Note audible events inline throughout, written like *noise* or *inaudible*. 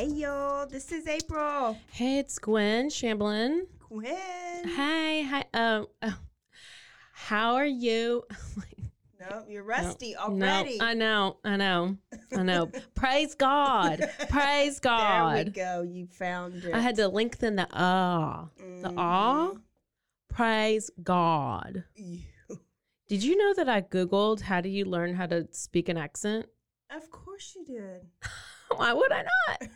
Hey y'all, this is April. Hey, it's Gwen Shamblin. Gwen. Hi, hi. Um, oh, how are you? *laughs* no, you're rusty no, already. No, I know, I know, I know. *laughs* Praise God. Praise God. *laughs* There we go. You found it. I had to lengthen the ah. The ah. Praise God. You. Did you know that I Googled how do you learn how to speak an accent? Of course you did. Why would I not?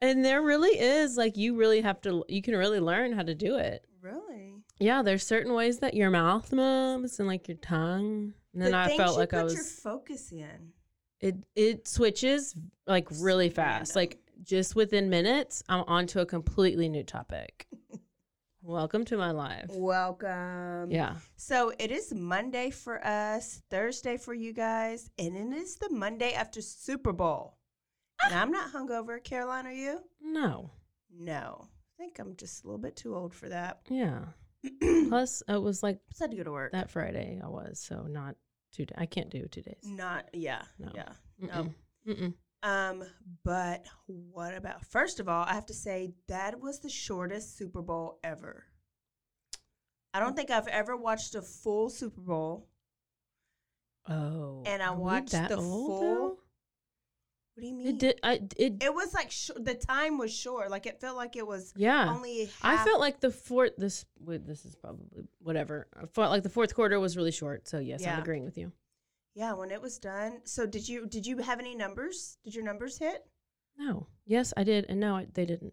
And there really is like you really have to you can really learn how to do it. Really? Yeah, there's certain ways that your mouth moves and like your tongue. And then the I felt you like put I your was focus in. it it switches like really fast. Random. Like just within minutes, I'm onto a completely new topic. *laughs* Welcome to my life. Welcome. Yeah. So it is Monday for us, Thursday for you guys, and it is the Monday after Super Bowl. And I'm not hungover. Caroline, are you? No. No. I think I'm just a little bit too old for that. *clears throat* Yeah. Plus it was like Just had to go to work. that Friday I was, so not two da- I can't do two days. Not yeah. No. Yeah. Mm-mm. Mm-mm. Um, but what about first of all, I have to say that was the shortest Super Bowl ever. I don't think I've ever watched a full Super Bowl. Oh. And I watched the old, full- though? What do you mean? It did I it It was like sh- the time was short. Like it felt like it was yeah. only. I felt like the fourth. This this is probably whatever. I felt like the fourth quarter was really short. So yes, Yeah. I'm agreeing with you. Yeah, when it was done. So did you did you have any numbers? Did your numbers hit? No, yes, I did, and no, I, they didn't.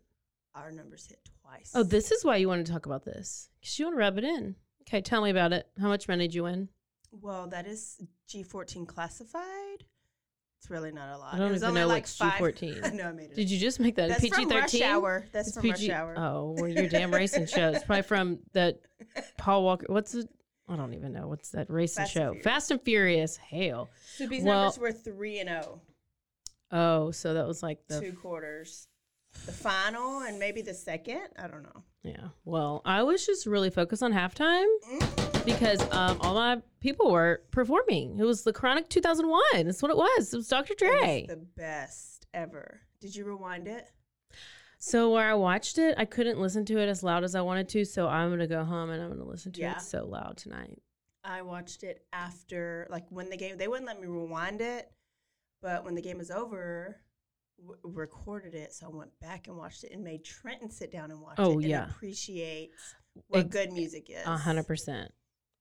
Our numbers hit twice. Oh, this is why you want to talk about this because you want to rub it in. Okay, tell me about it. How much money did you win? Well, that is G14 classified. It's really not a lot. I don't even only know like what's *laughs* G14. I know I made it. Did you just make that That's PG thirteen? Hour. That's from Rush Hour. Oh, well, your damn *laughs* racing show. It's probably from that Paul Walker. What's it? I don't even know. What's that racing Fast show? Furious. Fast and Furious. Hail. So these Well- numbers were three and zero, Oh, so that was like the two quarters, the final, and maybe the second. I don't know. Yeah. Well, I was just really focused on halftime because um, all my people were performing. It was the Chronic 2001. That's what it was. It was Dr. It Dre. was the best ever. Did you rewind it? so where I watched it, I couldn't listen to it as loud as I wanted to. So I'm gonna go home and I'm gonna listen to Yeah. it so loud tonight. I watched it after, like when the game. They wouldn't let me rewind it, but when the game was over, w- recorded it. So I went back and watched it and made Trenton sit down and watch Oh, it yeah. and appreciate what Ex- good music is. A hundred percent.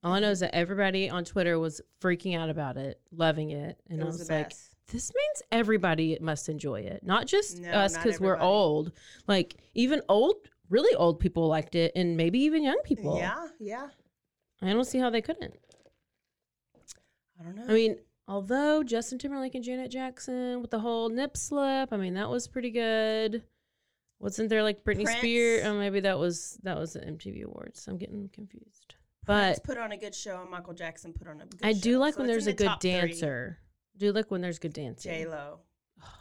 All I know is that everybody on Twitter was freaking out about it, loving it, and It I was was the like, best. this means everybody must enjoy it, not just No, us because we're old. Like even old, really old people liked it, and maybe even young people. Yeah, yeah. I don't see how they couldn't. I don't know. I mean, although Justin Timberlake and Janet Jackson with the whole nip slip, I mean that was pretty good. Wasn't there like Britney Prince. Spears? Oh, maybe that was that was the MTV Awards. I'm getting confused. Prince But put on a good show, and Michael Jackson put on a good I do like So when there's a the good dancer. Do like when there's good dancing. J Lo.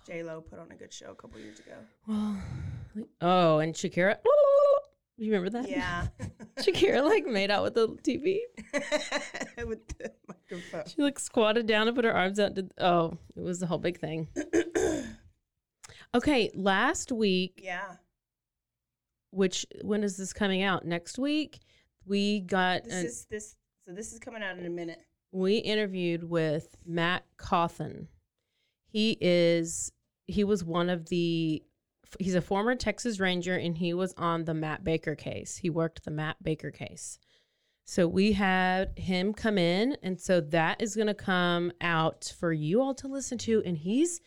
J Lo put on a good show a couple years ago. Well, oh, and Shakira. You remember that? Yeah. *laughs* Shakira like made out with the TV. *laughs* With the microphone. She like squatted down and put her arms out. and Did, oh, it was the whole big thing. *clears throat* Okay, last week, Yeah. which when is this coming out? Next week, we got This is this. So this is coming out in a minute. we interviewed with Matt Cawthon. He is he was one of the he's a former Texas Ranger and he was on the Matt Baker case. He worked the Matt Baker case. So we had him come in and so that is going to come out for you all to listen to and he's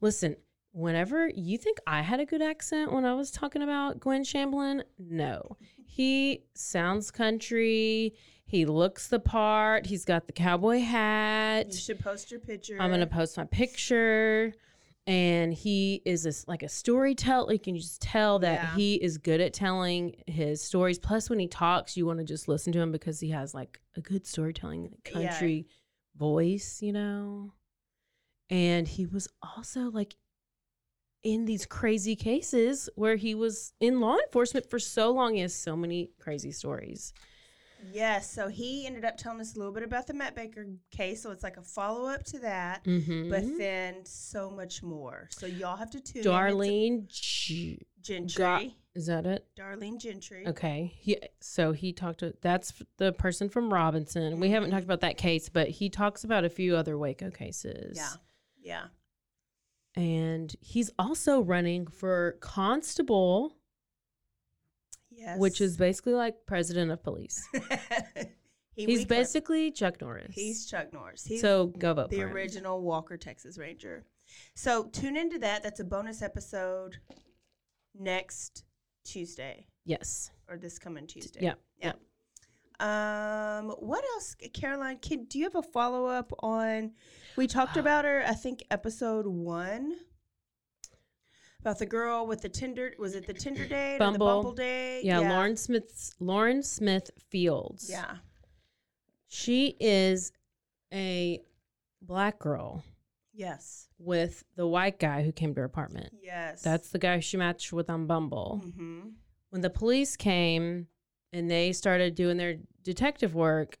listen, whenever you think I had a good accent when I was talking about Gwen Shamblin, no. He sounds country. He looks the part. He's got the cowboy hat. You should post your picture. I'm gonna post my picture, and he is this like a storyteller. You can just tell that Yeah. he is good at telling his stories. Plus, when he talks, you want to just listen to him because he has like a good storytelling Yeah. country voice, you know. And he was also like in these crazy cases where he was in law enforcement for so long. He has so many crazy stories. Yes. So he ended up telling us a little bit about the Matt Baker case. So it's like a follow up to that, Mm-hmm. but then so much more. So y'all have to tune in. Darlene, G- Gentry. Is that it? Darlene Gentry. Okay. He so he talked to that's the person from Robinson. We haven't talked about that case, but he talks about a few other Waco cases. Yeah. Yeah. And he's also running for constable, Yes. which is basically like president of police. *laughs* he, he's basically Chuck Norris. He's Chuck Norris. He's so go vote the for him. original Walker Texas Ranger. So tune into that. That's a bonus episode next Tuesday Yes. or this coming Tuesday. Yeah. Yeah. Um, what else, Caroline? Can do you have a follow up on? We talked about her. I think episode one about the girl with the Tinder. Was it the Tinder *clears throat* date or the Bumble. Bumble date? Yeah, Lauren Smith's Lauren Smith Fields. Yeah. She is a black girl Yes. with the white guy who came to her apartment. Yes. That's the guy she matched with on Bumble. hmm When the police came and they started doing their detective work,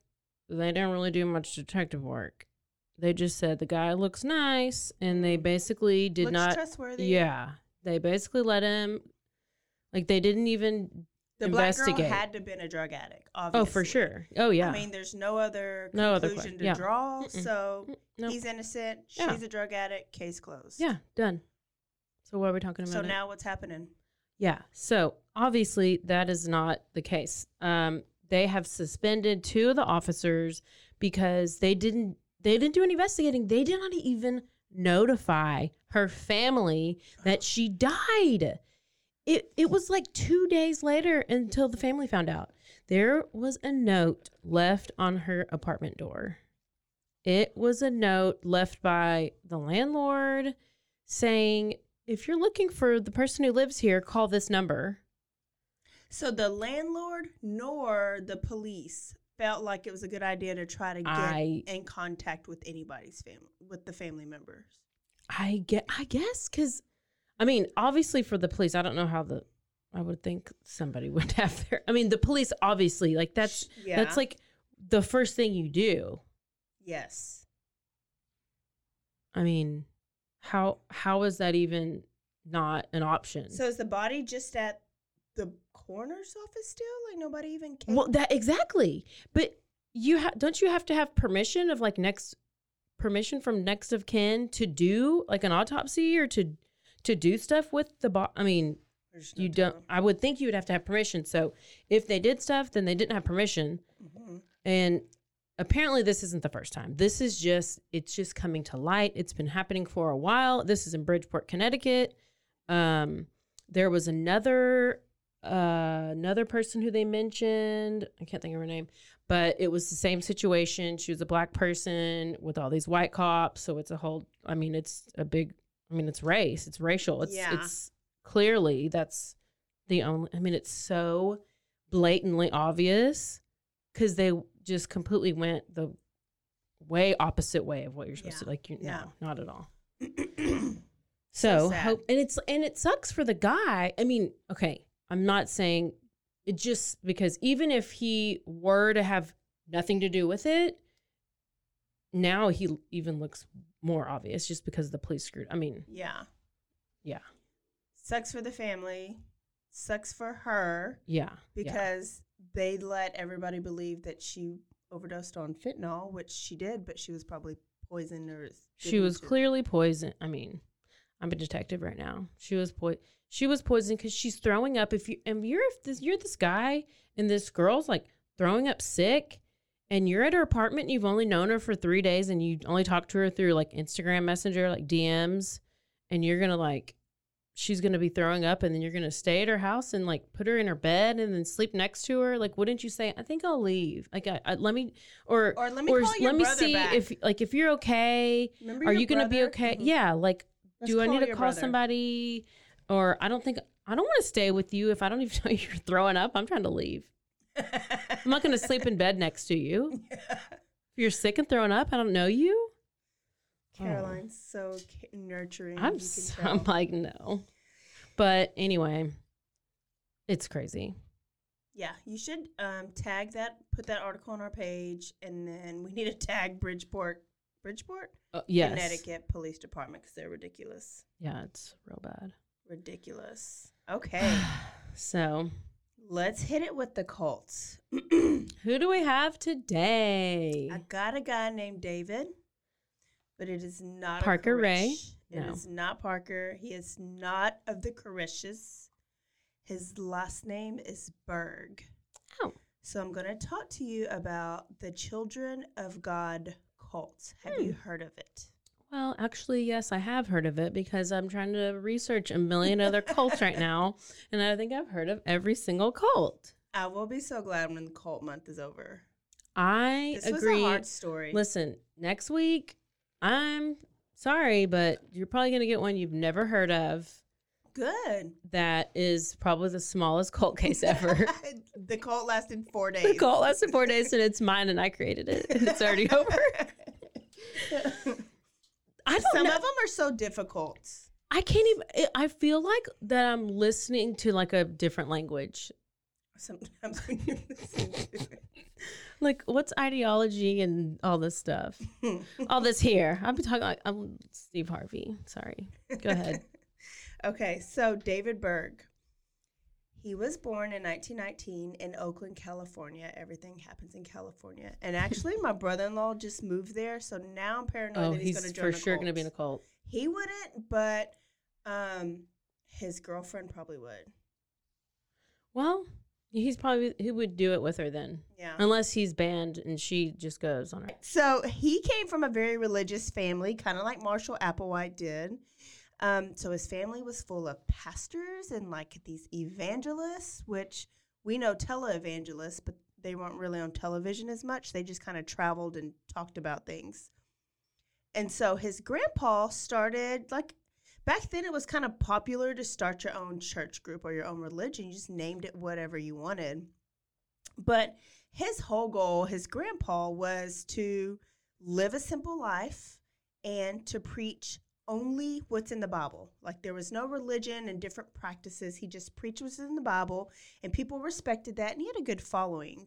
they didn't really do much detective work. They just said the guy looks nice, and they basically did Looks not. trustworthy. Yeah, they basically let him. Like they didn't even. The black girl had to have been a drug addict. Obviously. Oh, for sure. Oh yeah. I mean, there's no other No other conclusion to yeah. draw. Mm-mm. So nope. he's innocent. Yeah. She's a drug addict. Case closed. yeah, done. So what are we talking about? So now what's happening? Yeah. So obviously that is not the case. Um, they have suspended two of the officers because they didn't they didn't do any investigating. They did not even notify her family that she died. It it was like two days later until the family found out. There was a note left on her apartment door. It was a note left by the landlord saying, if you're looking for the person who lives here, call this number. So the landlord nor the police felt like it was a good idea to try to get I- in contact with anybody's family, with the family members. I get, I guess, because, I mean, obviously for the police, I don't know how the, I would think somebody *laughs* would have their, I mean, the police obviously, like that's, Yeah. that's like the first thing you do. Yes. I mean, how, how is that even not an option? So is the body just at the coroner's office still? Like nobody even came? Well, that exactly. But you ha- don't you have to have permission of like next permission from next of kin to do like an autopsy or to to do stuff with the body? I mean, There's no you don't. I would think you would have to have permission. So if they did stuff, then they didn't have permission. Mhm. And apparently, this isn't the first time. This is just it's just coming to light. It's been happening for a while. This is in Bridgeport, Connecticut. Um, there was another uh, another person who they mentioned. I can't think of her name, but it was the same situation. She was a black person with all these white cops. So it's a whole. I mean, it's a big. I mean, it's race. It's racial. It's Yeah. it's clearly that's the only. I mean, it's so blatantly obvious because they just completely went the way opposite way of what you're supposed to like. You, Yeah. No, not at all. *clears throat* So So, hope and it's and it sucks for the guy. I mean, okay, I'm not saying it just because even if he were to have nothing to do with it, now he even looks more obvious just because the police screwed. I mean, yeah. yeah, Sucks for the family. Sucks for her yeah, yeah. because they let everybody believe that she overdosed on fentanyl, which she did, but she was probably poisoned or She was clearly poisoned. I mean, I'm a detective right now. She was po- she was poisoned because she's throwing up. If you and you're if this you're this guy and this girl's like throwing up sick, and you're at her apartment, and you've only known her for three days, and you only talked to her through like Instagram Messenger, like DMs, and you're gonna like. She's gonna be throwing up, and then you're gonna stay at her house and like put her in her bed and then sleep next to her. Like, wouldn't you say, "I think I'll leave"? Like, I, I, let me, or Or let me call your let me see back. if like if you're okay Remember are you to be okay? Mhm. Yeah, like Let's do I need to call brother. somebody or I don't think I don't want to stay with you if I don't *laughs* even know you're throwing up. I'm trying to leave. I'm not going to sleep in bed next to you. If you're sick and throwing up, I don't know you. Caroline's so nurturing. I'm you can s- tell. I'm like no. But anyway, it's crazy. Yeah, you should um, tag that, put that article on our page, and then we need to tag Bridgeport, Bridgeport, Uh, yes. Connecticut Police Department because they're ridiculous, Yeah, it's real bad. Ridiculous. Okay, *sighs* So, let's hit it with the Colts. *clears throat* who do we have today? I got a guy named David, but it is not Parker Ray? It No. is not Parker. He is not of the Koreshes. His last name is Berg. Oh. So I'm going to talk to you about the Children of God cult. Have Hmm. you heard of it? Well, actually, yes, I have heard of it because I'm trying to research a million other cults right *laughs* now, and I think I've heard of every single cult. I will be so glad when the cult month is over. I This agree. was a hard story. Listen, next week, I'm sorry, but you're probably going to get one you've never heard of Good. that is probably the smallest cult *laughs* case ever. the cult lasted four days. the cult lasted four days, and it's mine, and I created it, and it's already over. *laughs* I don't Some know. of them are so difficult. I can't even. I feel like that I'm listening to like a different language. Sometimes when you listen to it. *laughs* Like, what's ideology and all this stuff? *laughs* all this here. I'm talking. Like, I'm Steve Harvey. Sorry. Go ahead. *laughs* okay, so David Berg. He was born in 1919 in Oakland, California. Everything happens in California. And actually, my *laughs* brother in law just moved there. So now I'm paranoid oh, that he's, he's going to join for sure going to be in a cult. He wouldn't, but um, his girlfriend probably would. Well, he's probably he would do it with her then, Yeah. unless he's banned and she just goes on her. So he came from a very religious family, kind of like Marshall Applewhite did. Um, so his family was full of pastors and like these evangelists, which we know televangelists, but they weren't really on television as much. They just kind of traveled and talked about things. And so his grandpa started like back then it was kind of popular to start your own church group or your own religion. You just named it whatever you wanted. But his whole goal, his grandpa, was to live a simple life and to preach only what's in the Bible. Like there was no religion and different practices. He just preached what's in the Bible, and people respected that, and he had a good following.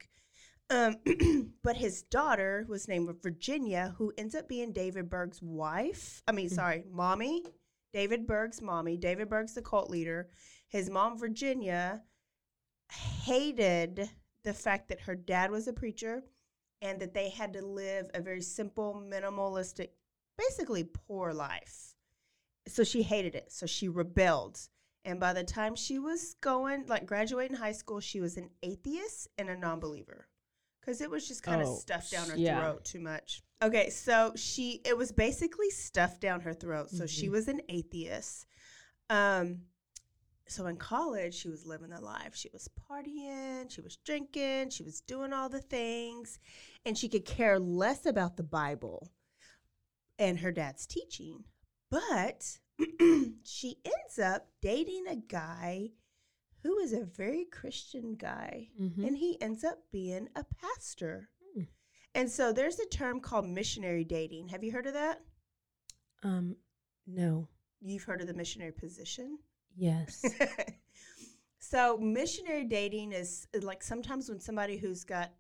Um, *clears throat* but his daughter was named Virginia, who ends up being David Berg's wife. I mean, sorry, mommy. David Berg's mommy. David Berg's the cult leader. His mom, Virginia, hated the fact that her dad was a preacher and that they had to live a very simple, minimalistic, basically poor life. So she hated it. So she rebelled. And by the time she was going, like graduating high school, she was an atheist and a non believer because it was just kind of Oh, stuffed down her yeah. throat too much. Okay, so she, it was basically stuffed down her throat. So she Mhm. was an atheist. Um, so in college, she was living the life. She was partying, she was drinking, she was doing all the things, and she could care less about the Bible and her dad's teaching. But *clears throat* she ends up dating a guy who is a very Christian guy, Mhm. and he ends up being a pastor. Hmm. And so there's a term called missionary dating. Have you heard of that? Um, no. You've heard of the missionary position? Yes. *laughs* so missionary dating is like sometimes when somebody who's got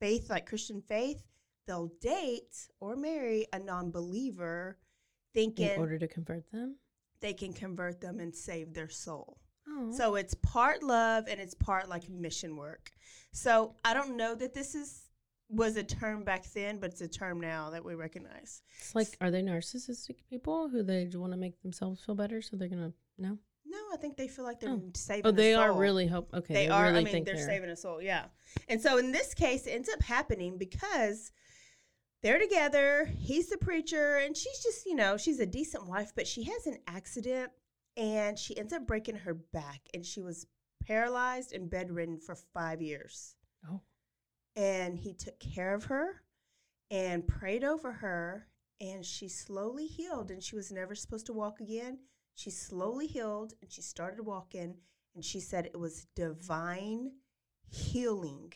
faith like christian faith they'll date or marry a non-believer thinking in order to convert them. they can convert them and save their soul Oh. so it's part love and it's part like mission work so i don't know that this is was a term back then, but it's a term now that we recognize. It's like, are they narcissistic people who they want to make themselves feel better, so they're gonna no? No, I think they feel like they're Oh. saving. Oh, they are really hope. Okay, they, they, are. Really I mean, think they're, they're, saving a soul. Yeah. And so in this case, it ends up happening because they're together. He's the preacher, and she's just, you know, she's a decent wife, but she has an accident and she ends up breaking her back, and she was paralyzed and bedridden for five years. Oh, And he took care of her and prayed over her, and she slowly healed, and she was never supposed to walk again. She slowly healed, and she started walking, and she said it was divine healing,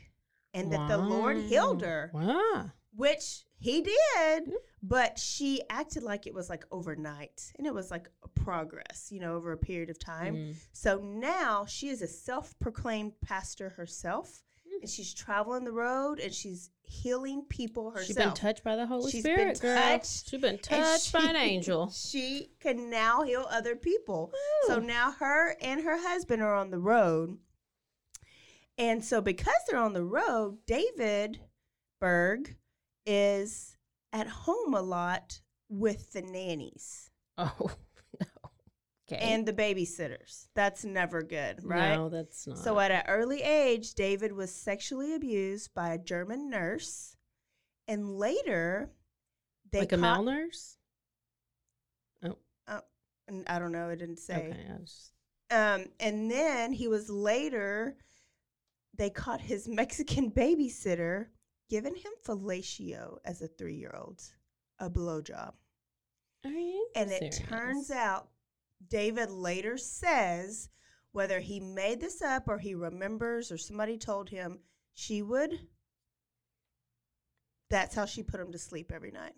and that the Lord healed her, Wow. Which He did. Mm. But she acted like it was like overnight, and it was like a progress, you know, over a period of time. Mm. So now she is a self proclaimed pastor herself, Mm. and she's traveling the road and she's healing people herself. She's been touched by the Holy She's been Spirit, girl. touched, She's been touched by an angel. *laughs* She can now heal other people. So now her and her husband are on the road. And so because they're on the road, David Berg is at home a lot with the nannies Oh *laughs* no. Okay. and the babysitters. That's never good, right? No, that's not. So at an early age, David was sexually abused by a German nurse, and later they like a caught, male nurse. and I don't know, it didn't say. Okay. I was, Um, and then he was later. They caught his *laughs* Mexican babysitter giving him fellatio as a three-year-old, a blowjob, are you and it turns out David later says whether he made this up or he remembers or somebody told him she would. That's how she put him to sleep every night.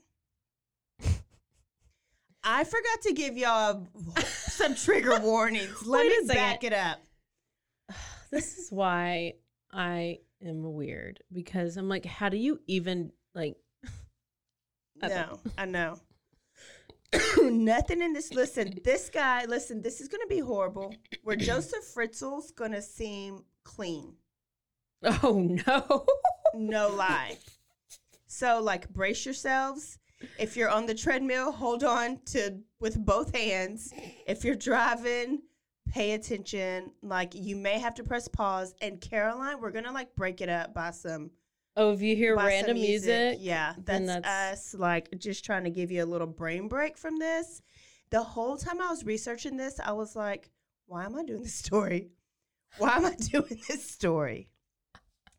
I forgot to give y'all *laughs* some trigger warnings. Let Wait me back it up. *sighs* this is why I am weird because I'm like, how do you even like? *laughs* I No, I know. *laughs* *coughs* Nothing in this. Listen, this guy. Listen, this is going to be horrible. Where *coughs* Joseph Fritzl's going to seem clean. Oh no. No lie. So, like, brace yourselves. If you're on the treadmill, hold on to with both hands. If you're driving, pay attention. Like, you may have to press pause. And Caroline, we're gonna like break it up by some Oh, if you hear random music, Yeah, then that's, that's- us. Like, just trying to give you a little brain break from this. The whole time I was researching this, I was like, why am I doing this story? Why am I *laughs* doing this story?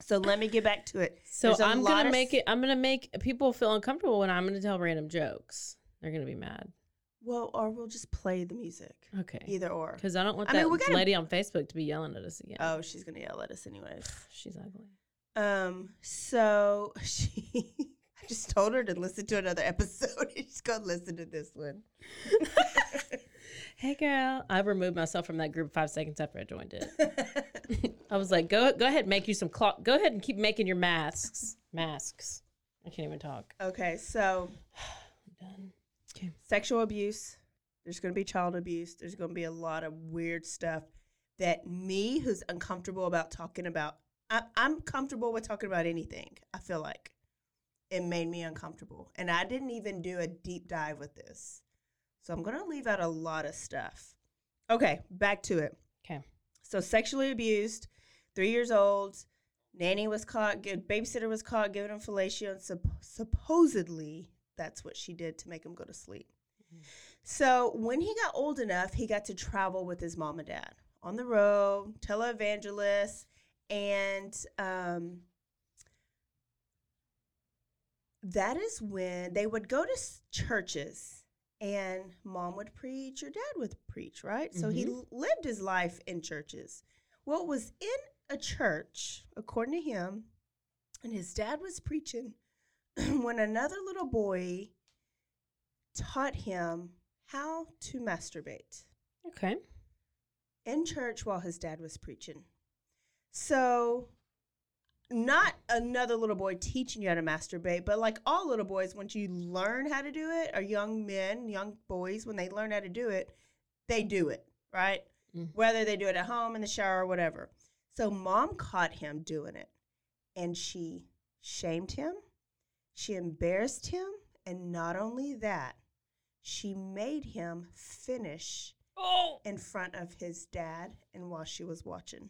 So let me get back to it. So I'm gonna make it. I'm gonna make people feel uncomfortable when I'm gonna tell random jokes. They're gonna be mad. Well, or we'll just play the music. Okay. Either or. Because I don't want I that mean, we gotta- lady on Facebook to be yelling at us again. Oh, she's gonna yell at us anyways. *sighs* she's ugly. Um, so *laughs* she I just told her to listen to another episode. *laughs* She's gonna listen to this one. Hey girl, I removed myself from that group five seconds after I joined it. *laughs* I was like, go go ahead, and make you some cloth. Go ahead and keep making your masks. Masks. I can't even talk. okay, so *sighs* I'm done. Okay. sexual abuse. There's going to be child abuse. There's going to be a lot of weird stuff that me, who's uncomfortable about talking about, I, I'm comfortable with talking about anything. I feel like it made me uncomfortable, and I didn't even do a deep dive with this, so I'm going to leave out a lot of stuff. Okay, back to it. Okay. So sexually abused, three years old. Nanny was caught. Babysitter was caught giving him fellatio, and sup- supposedly that's what she did to make him go to sleep. So when he got old enough, he got to travel with his mom and dad on the road, televangelist, and um, that is when they would go to churches and mom would preach or dad would preach, right? So he Mhm. l- lived his life in churches. Well, it was in a church, according to him, and his dad was preaching *clears throat* when another little boy taught him how to masturbate Okay. in church while his dad was preaching. So, not another little boy teaching you how to masturbate, but like all little boys, once you learn how to do it, or young men, young boys, when they learn how to do it, they do it, right? Mm. Whether they do it at home, in the shower, or whatever. So, mom caught him doing it, and she shamed him, she embarrassed him, and not only that, she made him finish Oh. in front of his dad and while she was watching.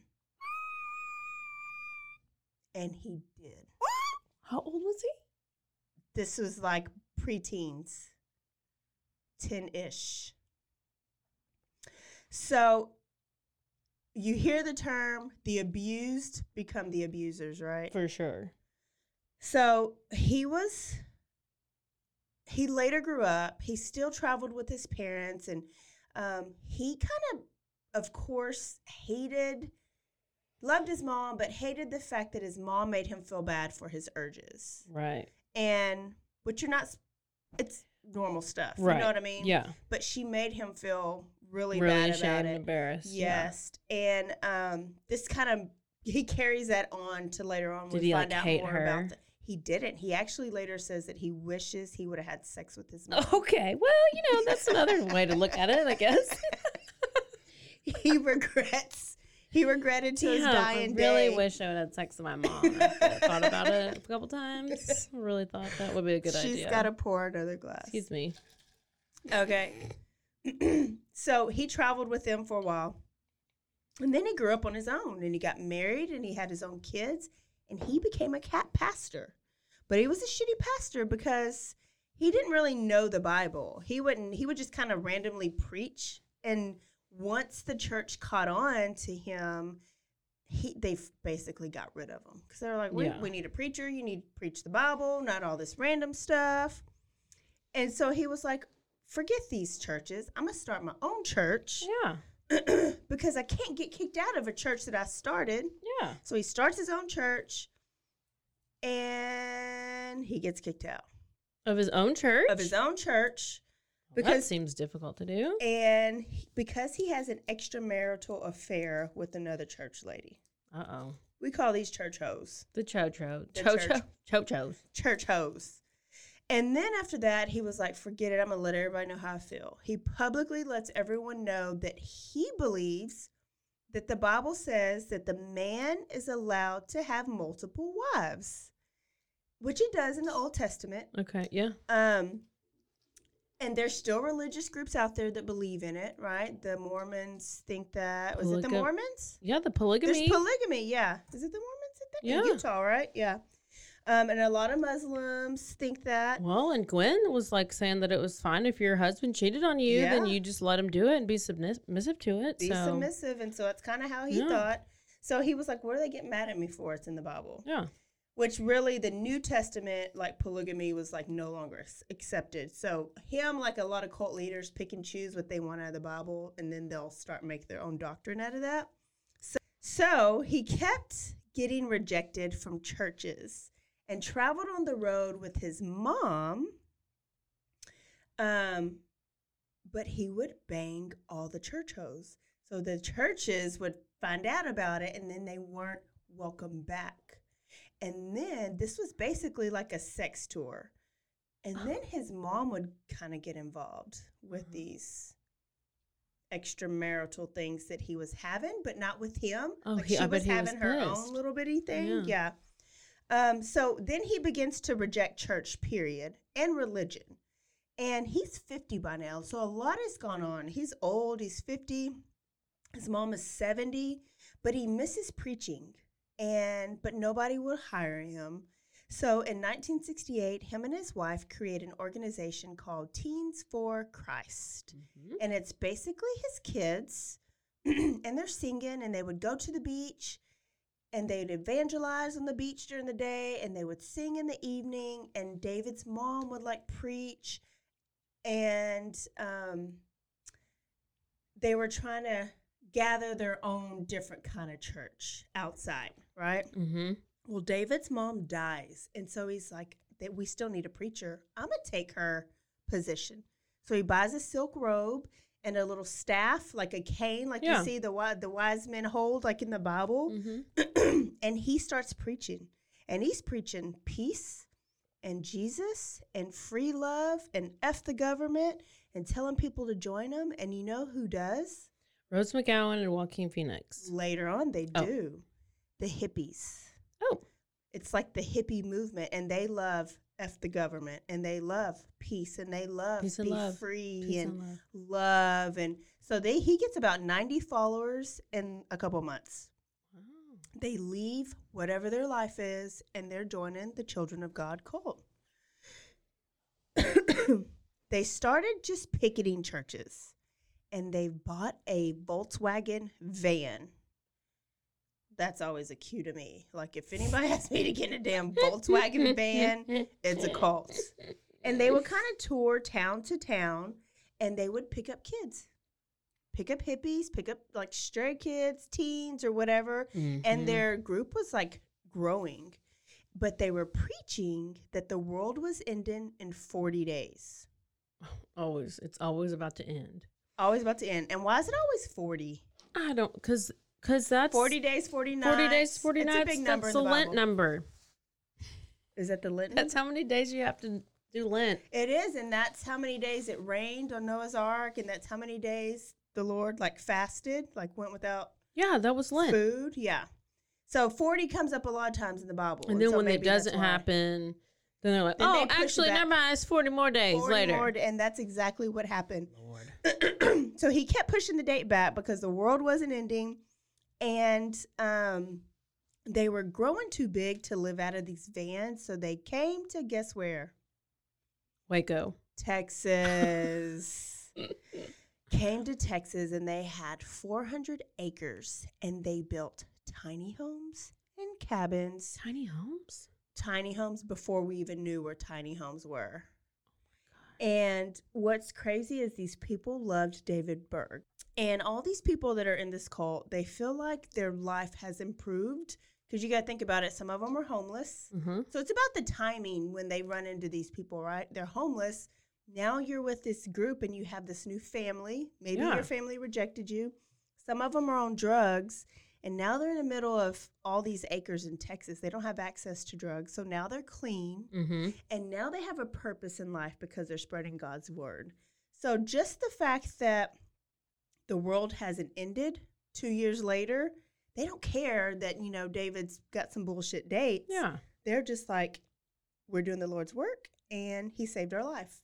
And he did. *gasps* How old was he? This was like preteens, 10 ish. So you hear the term the abused become the abusers, right? For sure. So he was, he later grew up. He still traveled with his parents, and um, he kind of, of course, hated, loved his mom, but hated the fact that his mom made him feel bad for his urges. Right. And, which you're not, it's normal stuff. Right. You know what I mean? Yeah. But she made him feel really, Really bad about and it. embarrassed. yeah. Yes. And um, this kind of he carries that on to later on. Did we he, find like, out hate more her? about the, he didn't. He actually later says that he wishes he would have had sex with his mom. *laughs* Okay. Well, you know, that's another *laughs* way to look at it, I guess. he regrets. He regretted to his Damn, dying I really day. wish I would have had sex with my mom. I thought about it a couple times. Really thought that would be a good She's idea. She's got to pour another glass. Excuse me. Okay. *clears throat* so he traveled with them for a while. And then he grew up on his own and he got married and he had his own kids and he became a cat pastor. But he was a shitty pastor because he didn't really know the Bible. He wouldn't he would just kind of randomly preach and once the church caught on to him, he they basically got rid of him because they were like, we, Yeah. we need a preacher. You need to preach the Bible, not all this random stuff. And so he was like, forget these churches. I'm gonna start my own church Yeah. *clears throat* because I can't get kicked out of a church that I started. Yeah. So he starts his own church, and he gets kicked out Of his own church? of his own church Well, because that seems difficult to do. and because he has an extramarital affair with another church lady. Uh oh. We call these church hoes. The cho cho. Cho cho. Cho church hoes. And then after that, he was like, forget it. I'm going to let everybody know how I feel. He publicly lets everyone know that he believes that the Bible says that the man is allowed to have multiple wives, which he does in the Old Testament. Okay. Yeah. Um, and there's still religious groups out there that believe in it, right? The Mormons think that. Was it the Mormons? Yeah. The polygamy. There's polygamy, yeah. Is it the Mormons? think- In Yeah. Utah, right? Yeah. Um, and a lot of Muslims think that. well, and Gwen was like saying that it was fine if your husband cheated on you, then you just let him do it and be submissive to it. Be so, submissive. And so that's kind of how he Yeah. thought. So he was like, what do they get mad at me for? It's in the Bible. Yeah. Which really, the New Testament, like polygamy, was like no longer accepted. So him, like a lot of cult leaders, pick and choose what they want out of the Bible, and then they'll start make their own doctrine out of that. So, so he kept getting rejected from churches and traveled on the road with his mom. Um, but he would bang all the church hoes. So the churches would find out about it, and then they weren't welcome back. And then this was basically like a sex tour. And then his mom would kind of get involved with Mhm. these extramarital things that he was having, but not with him. Oh, like he- she I was having her pissed. own little bitty thing. Yeah. Yeah. Um, so then he begins to reject church, period, and religion. And he's 50 by now. So a lot has gone on. He's old, he's 50. His mom is 70, but he misses preaching. And but nobody will hire him. So in 1968, him and his wife create an organization called Teens for Christ. Mhm. And it's basically his kids, *clears throat* and they're singing, and they would go to the beach, and they'd evangelize on the beach during the day, and they would sing in the evening, and David's mom would like preach, and um, they were trying to gather their own different kind of church outside, right? Mhm. Well, David's mom dies, and so he's like, "That we still need a preacher. I'm gonna take her position." So he buys a silk robe and a little staff, like a cane, like Yeah. you see the the wise men hold, like in the Bible. Mhm. *clears throat* and he starts preaching, and he's preaching peace and Jesus and free love and f the government and telling people to join him. And you know who does? Rose McGowan and Joaquin Phoenix. Later on, they Oh. do. The hippies. Oh. it's like the hippie movement, and they love f the government, and they love peace, and they love Peace be love. free Peace and and love. love, and so they he gets about ninety followers in a couple months. Wow. They leave whatever their life is, and they're joining the Children of God cult. *coughs* they started just picketing churches, and they bought a Volkswagen van. That's always a cue to me. Like if anybody *laughs* asks me to get in a damn Volkswagen van, it's a cult. And they would kind of tour town to town, and they would pick up kids, pick up hippies, pick up like stray kids, teens, or whatever Mhm. and their group was like growing but they were preaching that the world was ending in 40 days always it's always about to end. always about to end and why is it always 40 I don't because because that's 40 days 40 nights 40 days, 40 it's nights. a big number that's in the the Lent Bible. number. is that the Lent That's how many days you have to do Lent. it is and that's how many days it rained on Noah's ark and that's how many days the Lord like fasted like went without Yeah, that was Lent. food yeah so 40 comes up a lot of times in the Bible And then so when it doesn't happen, then they're like, Then oh, push it actually, never mind. It's 40 more days 40 later. more, and that's exactly what happened Lord. *clears throat* so he kept pushing the date back because the world wasn't ending and um, they were growing too big to live out of these vans so they came to guess where Waco. texas *laughs* came to texas and they had 400 acres and they built tiny homes and cabins Tiny homes? tiny homes before we even knew where tiny homes were. And what's crazy is these people loved David Berg. And all these people that are in this cult, they feel like their life has improved because you got to think about it. Some of them are homeless. Mm-hmm. So it's about the timing when they run into these people, right? They're homeless. Now you're with this group and you have this new family. Maybe Yeah. your family rejected you. Some of them are on drugs. And now they're in the middle of all these acres in Texas. They don't have access to drugs. So now they're clean. Mm-hmm. And now they have a purpose in life because they're spreading God's word. So just the fact that the world hasn't ended two years later, they don't care that, you know, David's got some bullshit dates Yeah. they're just like, we're doing the Lord's work and he saved our life.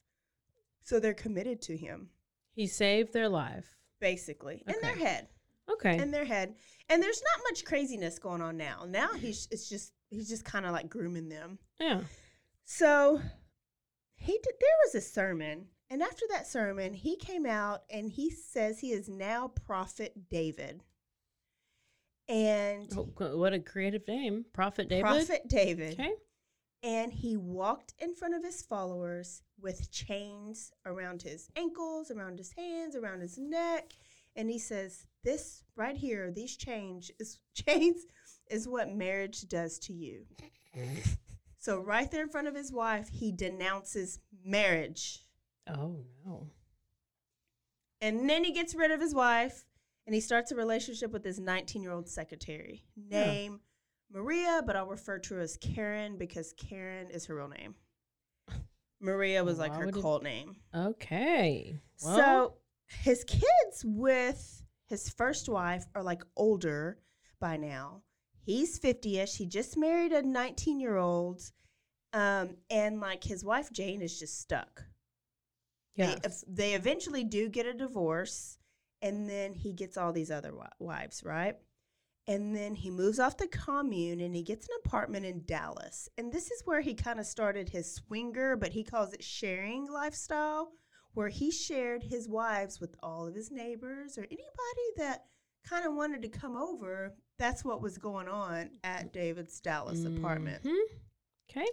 So they're committed to him, He saved their life. basically, in their head. Okay. In their head. And there's not much craziness going on now. Now he's it's just he's just kind of like grooming them. yeah. So he did, there was a sermon, and after that sermon, he came out and he says he is now Prophet David. And Oh, what a creative name. Prophet David. Prophet David. Okay. and he walked in front of his followers with chains around his ankles, around his hands, around his neck, and he says, "This right here, these chains is *laughs* chains is what marriage does to you." *laughs* so right there in front of his wife, he denounces marriage. Oh, no. And then he gets rid of his wife and he starts a relationship with his 19 year old secretary Yeah. Maria, but I'll refer to her as Karen because Karen is her real name. *laughs* Maria was like Why her would it- cult name. Okay. Well, so his kids with his first wife are like older by now. He's 50 ish. He just married a 19 year old. Um, and like his wife Jane is just stuck. Yeah. They, they eventually do get a divorce, and then he gets all these other wives, right? And then he moves off the commune and he gets an apartment in Dallas. And this is where he kind of started his swinger, but he calls it sharing lifestyle, where he shared his wives with all of his neighbors or anybody that kind of wanted to come over. That's what was going on at David's Dallas apartment. Mhm. Okay.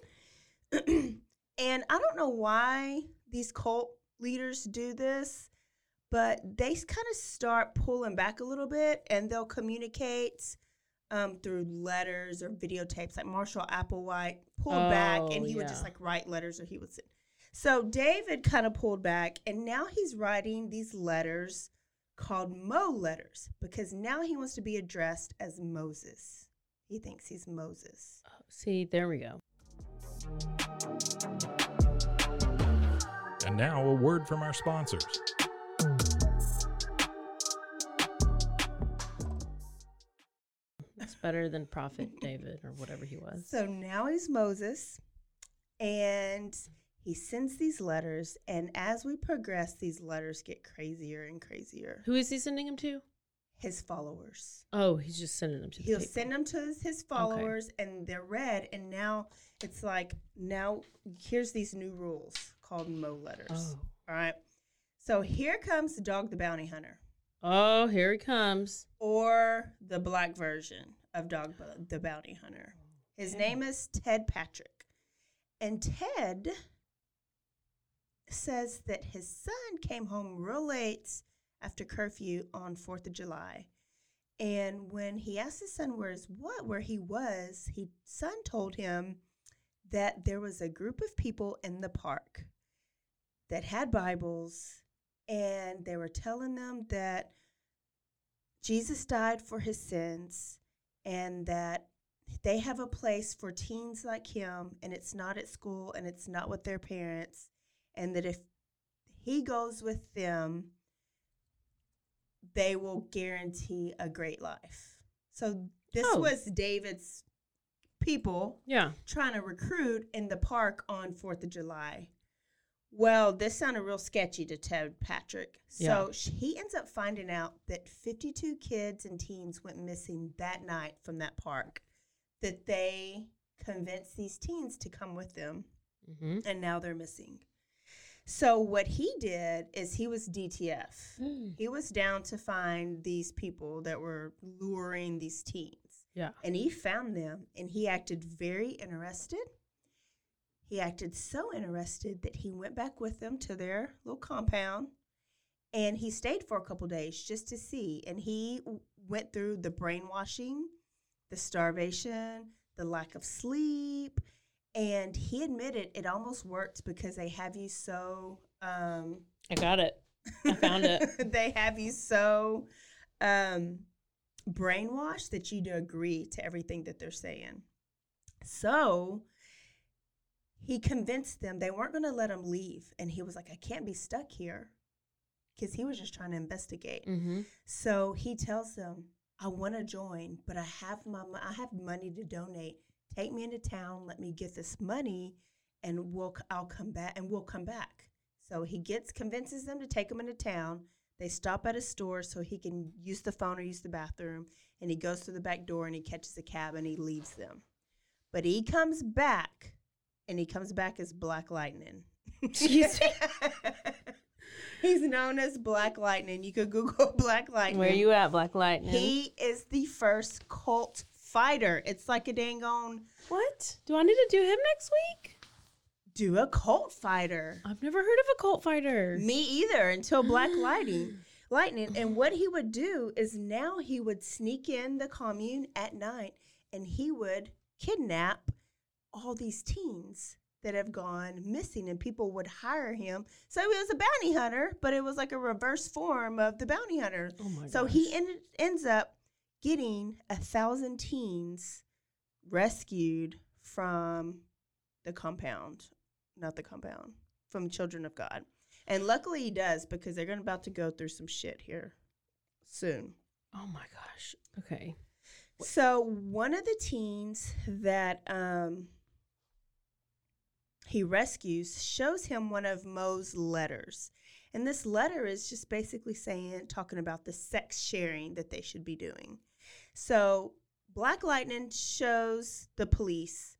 *clears throat* and I don't know why these cult leaders do this, but they kind of start pulling back a little bit and they'll communicate um, through letters or videotapes. Like Marshall Applewhite pulled back and Oh, he would just like write letters or he would sit. So David kind of pulled back and now he's writing these letters called Mo letters because now he wants to be addressed as Moses. He thinks he's Moses. Oh, see, there we go. And now a word from our sponsors. That's better than Prophet David or whatever he was. So now he's Moses, and he sends these letters. And as we progress, these letters get crazier and crazier. Who is he sending them to? His followers. Oh, he's just sending them to the He'll people. send them to his, his followers, and they're read. And now it's like, now here's these new rules called Mo letters. Oh. All right. So here comes Dog the Bounty Hunter, Oh, here he comes. or the black version of Dog the Bounty Hunter. His name is Ted Patrick. And Ted says that his son came home real late after curfew on 4th of July. And when he asked his son where his what where he was, he son told him that there was a group of people in the park that had Bibles and they were telling them that Jesus died for his sins and that they have a place for teens like him and it's not at school and it's not with their parents and that if he goes with them they will guarantee a great life so this Oh. was david's people Yeah. trying to recruit in the park on 4th of July. Well, this sounded real sketchy to Ted Patrick. So Yeah. sh he ends up finding out that 52 kids and teens went missing that night from that park, that they convinced these teens to come with them, Mm-hmm. and now they're missing. So, what he did is he was DTF. He was down to find these people that were luring these teens Yeah. and he found them and he acted very interested he acted so interested that he went back with them to their little compound and he stayed for a couple days just to see and he w- went through the brainwashing the starvation the lack of sleep and he admitted it almost worked because they have you so um I got it. I found it. *laughs* they have you so um, brainwashed that you do agree to everything that they're saying. So he convinced them they weren't going to let him leave. And he was like, I can't be stuck here because he was just trying to investigate. Mm-hmm. So he tells them, I want to join, but I have my I have money to donate. Take me into town, let me get this money, and we'll I'll come back and we'll come back. So he gets convinces them to take him into town. They stop at a store so he can use the phone or use the bathroom, and he goes through the back door and he catches a cab and he leaves them. But he comes back, and he comes back as Black Lightning. *laughs* He's known as Black Lightning. You could Google *laughs* Black Lightning. Where are you at, Black Lightning? He is the first cult fighter. It's like a dang on what? Do I need to do him next week? do a cult fighter. I've never heard of a cult fighter. Me either until Black *gasps* Lightning. Lightning. And what he would do is now he would sneak in the commune at night and he would kidnap all these teens that have gone missing and people would hire him. So he was a bounty hunter, but it was like a reverse form of the bounty hunter. Oh my So he ended, ends up getting a thousand teens rescued from the compound, not the compound, from Children of God. And luckily he does because they're going about to go through some shit here soon. Oh my gosh. Okay. So one of the teens that um, he rescues shows him one of Mo's letters. And this letter is just basically saying, talking about the sex sharing that they should be doing. So Black Lightning shows the police,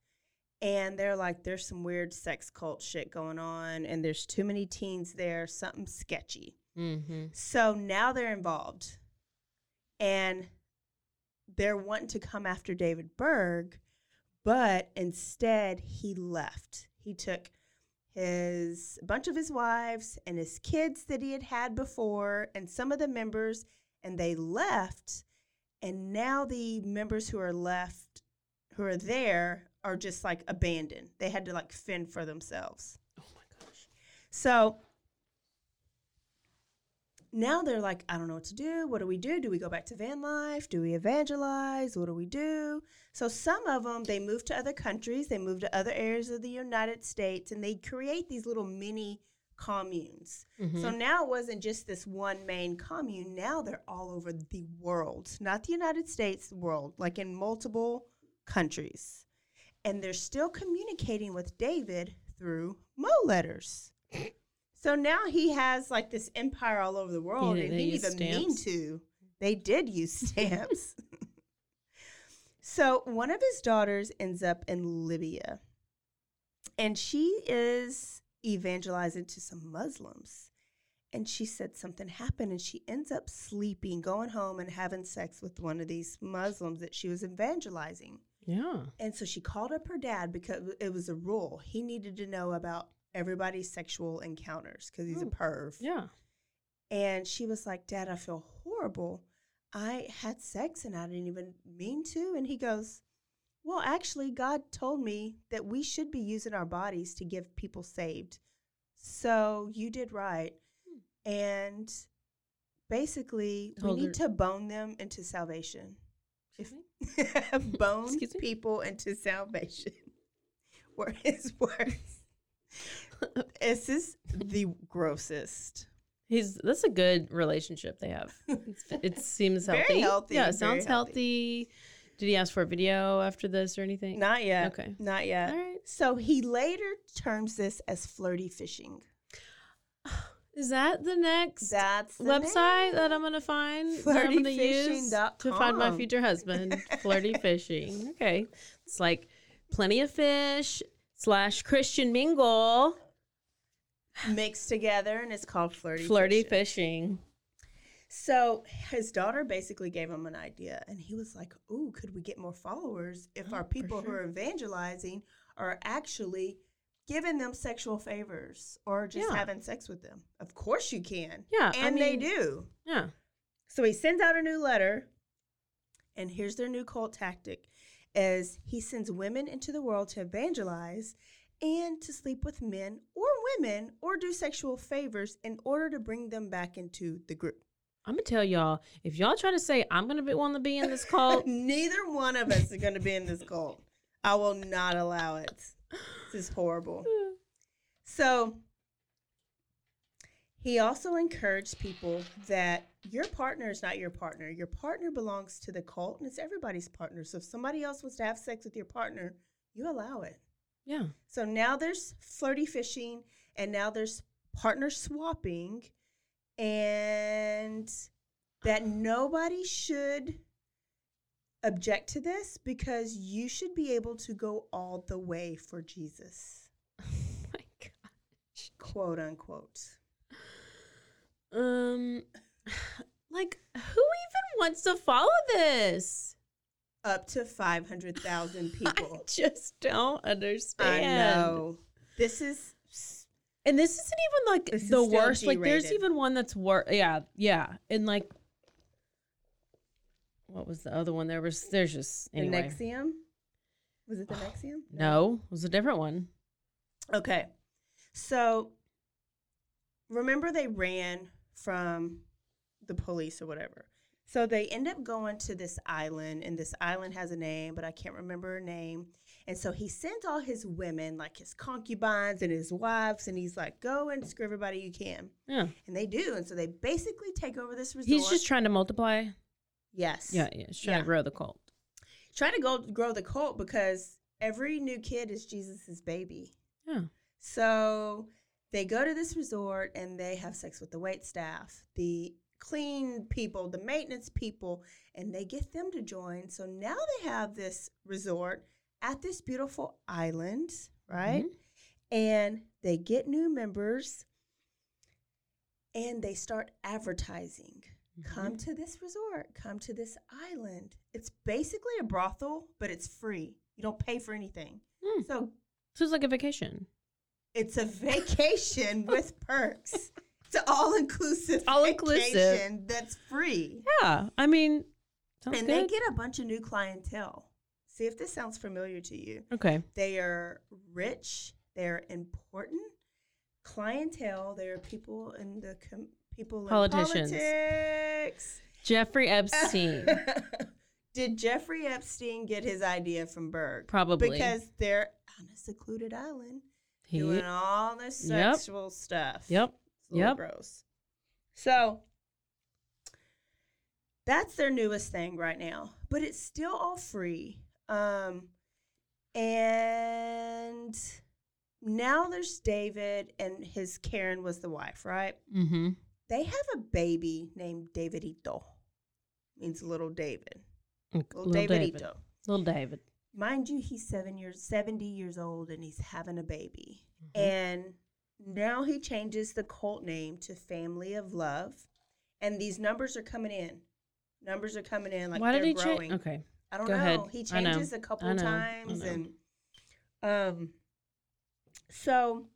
and they're like, there's some weird sex cult shit going on, and there's too many teens there, something sketchy. Mm-hmm. So now they're involved. And they're wanting to come after David Berg, but instead he left. He took his bunch of his wives and his kids that he had had before and some of the members and they left and now the members who are left who are there are just like abandoned. They had to like fend for themselves. Oh my gosh. So now they're like, I don't know what to do. What do we do? Do we go back to van life? Do we evangelize? What do we do? So some of them they move to other countries, they move to other areas of the United States, and they create these little mini communes. Mhm. So now it wasn't just this one main commune. Now they're all over the world, not the United States, the world, like in multiple countries. And they're still communicating with David through Mo letters. *laughs* So now he has like this empire all over the world, Yeah, and he didn't even mean to. They did use *laughs* stamps. so one of his daughters ends up in Libya, and she is evangelizing to some Muslims. And she said something happened, and she ends up sleeping, going home, and having sex with one of these Muslims that she was evangelizing. Yeah. And so she called up her dad because it was a rule. He needed to know about everybody's sexual encounters because he's a Oh, perv. Yeah. And she was like, Dad, I feel horrible. I had sex and I didn't even mean to. And he goes, Well, actually, God told me that we should be using our bodies to give people saved. So you did right. And basically, Told we need her- to bone them into salvation. If *laughs* bone people into salvation *laughs* were his words. *laughs* this is the grossest. He's that's a good relationship they have. *laughs* It seems healthy. Very healthy. Yeah, it sounds healthy. healthy. Did he ask for a video after this or anything? Not yet. Okay. Not yet. All right. So he later terms this as flirty fishing. *sighs* Is that the next That's the website name. that I'm gonna find? that I'm gonna use to find my future husband. *laughs* Flirty fishing. Okay. It's like plenty of fish slash Christian mingle. Mixed together, and it's called flirty. Flirty fishing. fishing. So his daughter basically gave him an idea, and he was like, "Ooh, could we get more followers if Oh, our people who are evangelizing are actually giving them sexual favors or just Yeah. having sex with them? Of course you can. Yeah, I and they do. Yeah. So he sends out a new letter, and here's their new cult tactic: is he sends women into the world to evangelize and to sleep with men or women or do sexual favors in order to bring them back into the group. I'm gonna tell y'all if y'all try to say I'm gonna be want to be in this cult, *laughs* Neither one of us are going to be in this cult. I will not allow it. This is horrible. So he also encouraged people that your partner is not your partner. Your partner belongs to the cult and it's everybody's partner. So if somebody else wants to have sex with your partner, you allow it. yeah. So now there's flirty fishing and now there's partner swapping and that nobody should object to this because you should be able to go all the way for Jesus, *laughs* Oh my god. quote unquote. Um, *sighs* like who even wants to follow this? Up to 500,000 *laughs* people. I just don't understand. I know. This is And this isn't even like This is the worst. Like there's even one that's worse. Yeah, yeah. And like, what was the other one? There was. There's just the. NXIVM. Was it the NXIVM? *sighs* No, it was a different one. Okay. So remember they ran from the police or whatever. So they end up going to this island, and this island has a name, but I can't remember her name. And so he sent all his women, like his concubines and his wives, and he's like, go and screw everybody you can. Yeah, And they do. And so they basically take over this resort. he's just trying to multiply. yes. Yeah, yeah. He's trying Yeah. to grow the cult. Trying to go grow the cult because every new kid is Jesus's baby. Yeah. So they go to this resort and they have sex with the wait staff, the clean people, the maintenance people, and they get them to join. So now they have this resort at this beautiful island, right? And they get new members and they start advertising. Come to this resort, come to this island. It's basically a brothel, but it's free. You don't pay for anything. Hmm. So So it's like a vacation. it's a vacation *laughs* with perks. It's an all-inclusive All-inclusive. vacation that's free. Yeah, I mean, and good. they get a bunch of new clientele. See if this sounds familiar to you. okay. They are rich, they're important clientele. they're people in the com- people Politicians. in politics. Jeffrey Epstein. *laughs* Did Jeffrey Epstein get his idea from Berg? Probably. Because they're on a secluded island. He, doing all this Yep. sexual stuff. yep. It's a Yep. gross. So that's their newest thing right now, but it's still all free. Um, and now there's David and his Karen was the wife, right? Mm-hmm. They have a baby named Davidito. Means little David. Little, Little David. Little David. Mind you, he's seven years, seventy years old, and he's having a baby. Mhm. And now he changes the cult name to Family of Love, and these numbers are coming in. Numbers are coming in like Why they're he growing. change? Okay. I don't Go know. ahead. He I know. changes a couple I know. I times, and um, so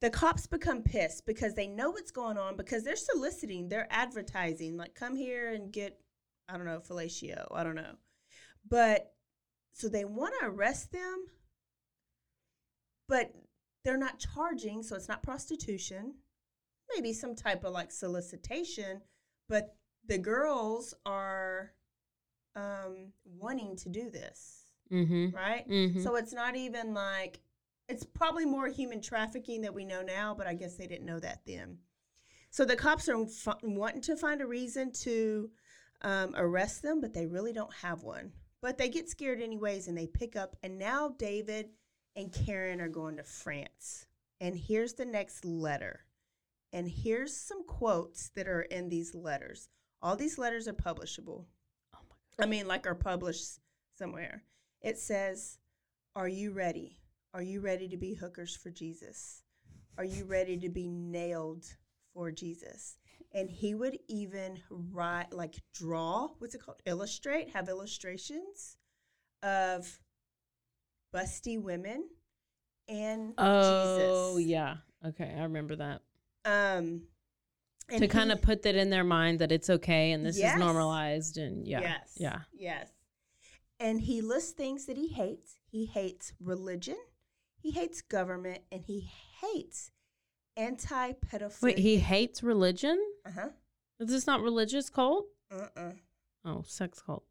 the cops become pissed because they know what's going on because they're soliciting, they're advertising, like come here and get, I don't know, fellatio. I don't know, but so they want to arrest them, but they're not charging, so it's not prostitution. Maybe some type of like solicitation, but the girls are um, wanting to do this, Mm-hmm. right? Mm-hmm. So it's not even like it's probably more human trafficking that we know now, but I guess they didn't know that then. So the cops are f- wanting to find a reason to um, arrest them, but they really don't have one. But they get scared anyways, and they pick up. And now David and Karen are going to France. And here's the next letter. And here's some quotes that are in these letters. All these letters are publishable. I mean, like are published somewhere. It says, Are you ready? Are you ready to be hookers for Jesus? Are you ready to be nailed for Jesus? And he would even write, like, draw, what's it called? Illustrate, have illustrations of busty women and Jesus. Oh Jesus. yeah. Okay, I remember that. Um, and to kind of put that in their mind that it's okay and this Yes. is normalized and yeah. Yes. Yeah. Yes. And he lists things that he hates. He hates religion, he hates government, and he hates anti pedophilia. Wait, he hates religion? Uh huh. Is this not religious cult? Uh uh. Oh, sex cult.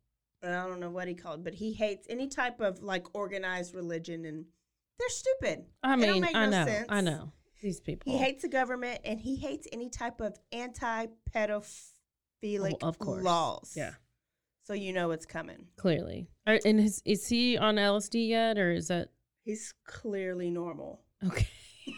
I don't know what he called, but he hates any type of like organized religion, and they're stupid. I mean, I no know. sense. I know. These people. He hates the government, and he hates any type of anti pedophilic Oh, of course. laws. Yeah. So you know it's coming. Clearly. Are, and is, is he on LSD yet or is that He's clearly normal. okay?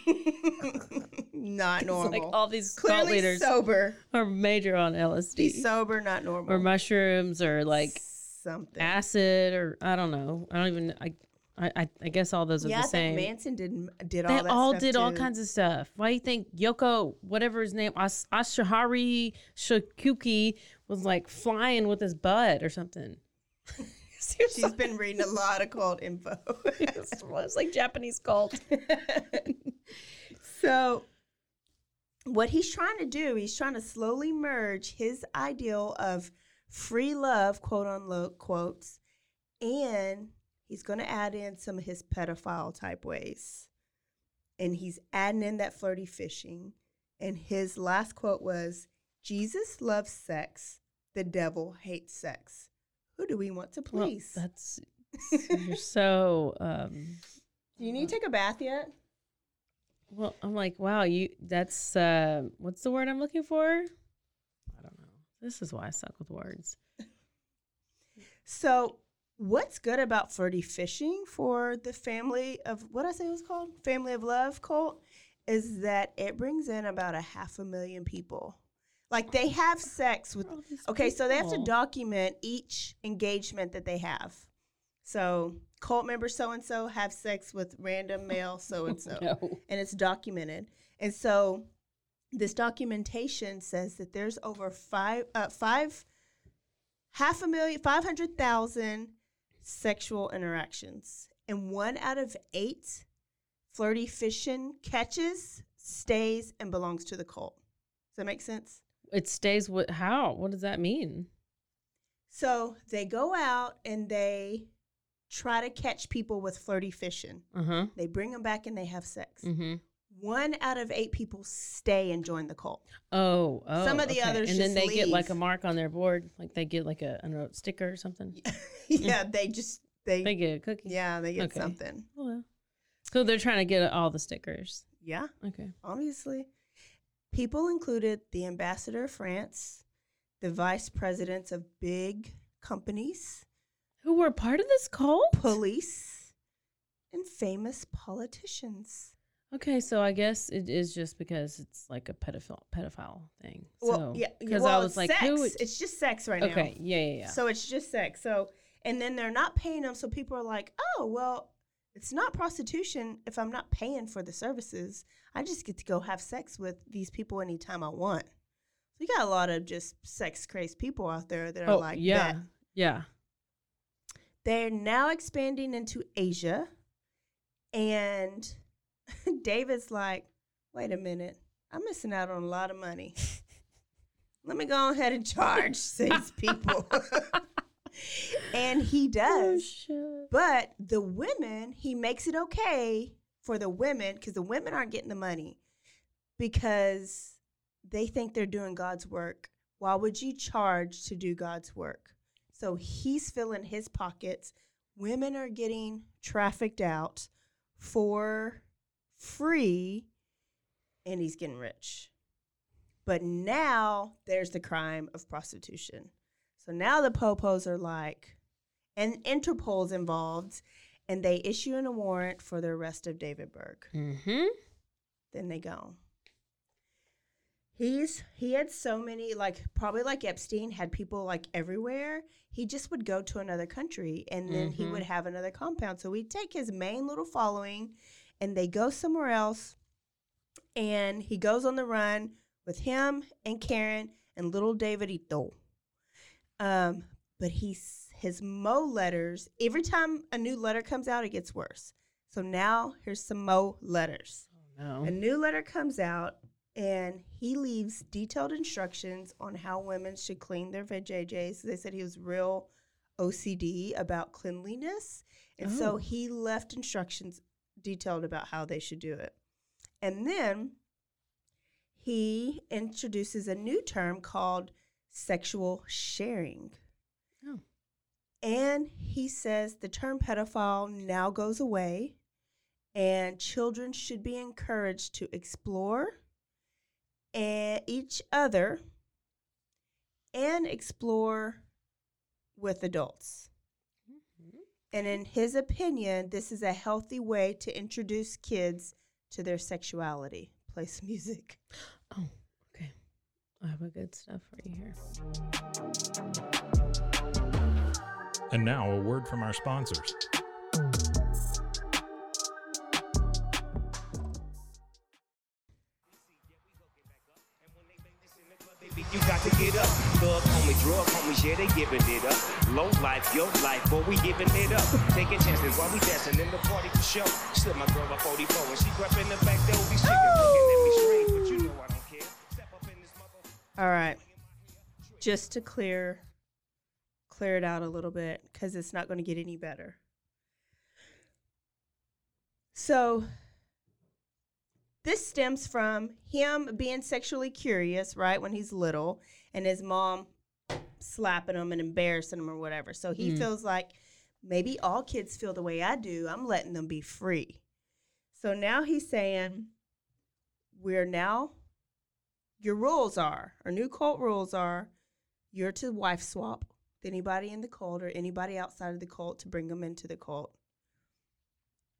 *laughs* not *laughs* normal. Like all these cult leaders sober. are major on LSD He's sober, not normal. or mushrooms or like something. acid or I don't know. I don't even I I, I, I guess all those are yeah, the I same. think Manson did did they all that all did all kinds of stuff. Why do you think Yoko, whatever his name, As- Ashahari Shakuki, was like flying with his butt or something? *laughs* She's been reading a lot of cult info. *laughs* it's, it's like Japanese cult. *laughs* so, what he's trying to do, he's trying to slowly merge his ideal of free love, quote unquote, quotes, and he's going to add in some of his pedophile type ways. And he's adding in that flirty fishing. And his last quote was Jesus loves sex, the devil hates sex. Who do we want to Well, please? that's *laughs* you're so. Um, do you need to take a bath yet? well, I'm like, wow, you. That's uh, what's the word I'm looking for? I don't know. This is why I suck with words. So, what's good about flirty fishing for the family of what I say it was called Family of Love cult is that it brings in about a half a million people. Like they have sex with. Okay, so they have to document each engagement that they have. So, cult member so and so have sex with random male so and so and it's documented. And so this documentation says that there's over five, uh, five, half a million, five hundred thousand sexual interactions, and one out of eight flirty fishing catches stays and belongs to the cult. Does that make sense? It stays with how? What does that mean? So they go out and they try to catch people with flirty fishing. Uh huh. They bring them back and they have sex. Mm-hmm. One out of eight people stay and join the cult. Oh, oh. Some of the okay. others and then they get like a mark on their board, like they get like a, I don't know sticker or something. *laughs* yeah, they just they, They get a cookie. yeah they get Okay. something. Oh, well. So they're trying to get all the stickers. Yeah, Okay. obviously. People included the ambassador of France, the vice presidents of big companies, Who were part of this cult? police, and famous politicians. Okay, so I guess it is just because it's like a pedophile pedophile thing. Well, so, yeah, because well, I was like, sex. who? would- It's just sex right now. okay, yeah, yeah, yeah. So it's just sex. So and then they're not paying them. So people are like, oh well, it's not prostitution if I'm not paying for the services. I just get to go have sex with these people anytime I want. We got a lot of just sex crazed people out there that are oh, like yeah, that. yeah. They're now expanding into Asia, and *laughs* David's like, wait a minute, I'm missing out on a lot of money. *laughs* Let me go ahead and charge these people. *laughs* and he does. Oh, shit. But the women, he makes it okay for the women because the women aren't getting the money because they think they're doing God's work. Why would you charge to do God's work? So he's filling his pockets. Women are getting trafficked out for free, and he's getting rich. But now there's the crime of prostitution. So now the popos are like, and Interpol's involved, and they issue a warrant for the arrest of David Berg. Mm-hmm. Then they go. He's he had so many like probably like Epstein had people like everywhere. He just would go to another country and then he Mhm. would have another compound. So he'd take his main little following and they go somewhere else and he goes on the run with him and Karen and little Davidito. Um, but he's his Mo letters, every time a new letter comes out, it gets worse. So now here's some Mo letters. No. A new letter comes out, and he leaves detailed instructions on how women should clean their vajayjays. They said he was real OCD about cleanliness, and Oh. so he left instructions detailed about how they should do it. And then he introduces a new term called sexual sharing. Oh. And he says the term pedophile now goes away and children should be encouraged to explore and each other and explore with adults. And in his opinion, this is a healthy way to introduce kids to their sexuality. Play some music. Oh, okay. I have a good stuff for you here. And now, a word from our sponsors. Drug homies, yeah, they giving it up. Low life, your life, boy, we giving it up. Taking chances while we dancing in the party for show. Slip my girl a 44 and she crept in the back door. These chickens looking at me strange, but you know I don't care. Step up in this mother. All right. Just to clear clear it out a little bit cuz it's not going to get any better. So this stems from him being sexually curious, right, when he's little and his mom slapping them and embarrassing them or whatever. So he Mm. feels like maybe all kids feel the way I do. I'm letting them be free. So now he's saying we're now your rules are, our new cult rules are, you're to wife swap with anybody in the cult or anybody outside of the cult to bring them into the cult.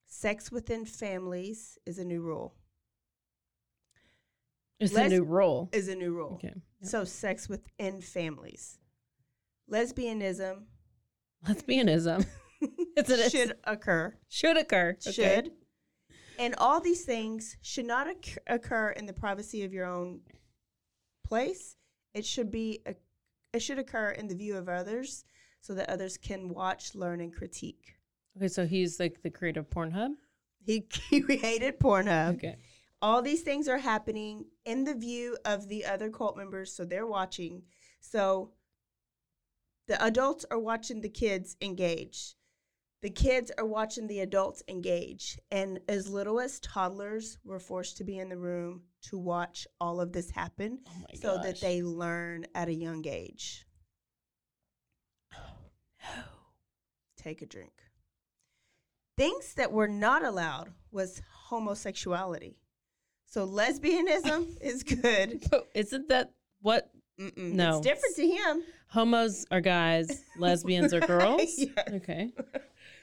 Sex within families is a new rule. It's Les- a new rule. Is a new rule. Okay. Yep. So sex within families. Lesbianism Lesbianism *laughs* It's an- should occur. should occur. okay? Should. And all these things should not occur in the privacy of your own place. It should be a, it should occur in the view of others so that others can watch, learn and critique. Okay, so he's like the creator of Pornhub. He *laughs* created Pornhub. Okay. All these things are happening in the view of the other cult members, so they're watching. So the adults are watching the kids engage. The kids are watching the adults engage. And as little as toddlers were forced to be in the room to watch all of this happen Oh so that they learn at a young age. *gasps* Take a drink. Things that were not allowed was homosexuality. So lesbianism *laughs* is good. But isn't that what Mm-mm, No. it's different to him. Homos are guys, *laughs* lesbians are girls? *laughs* Okay.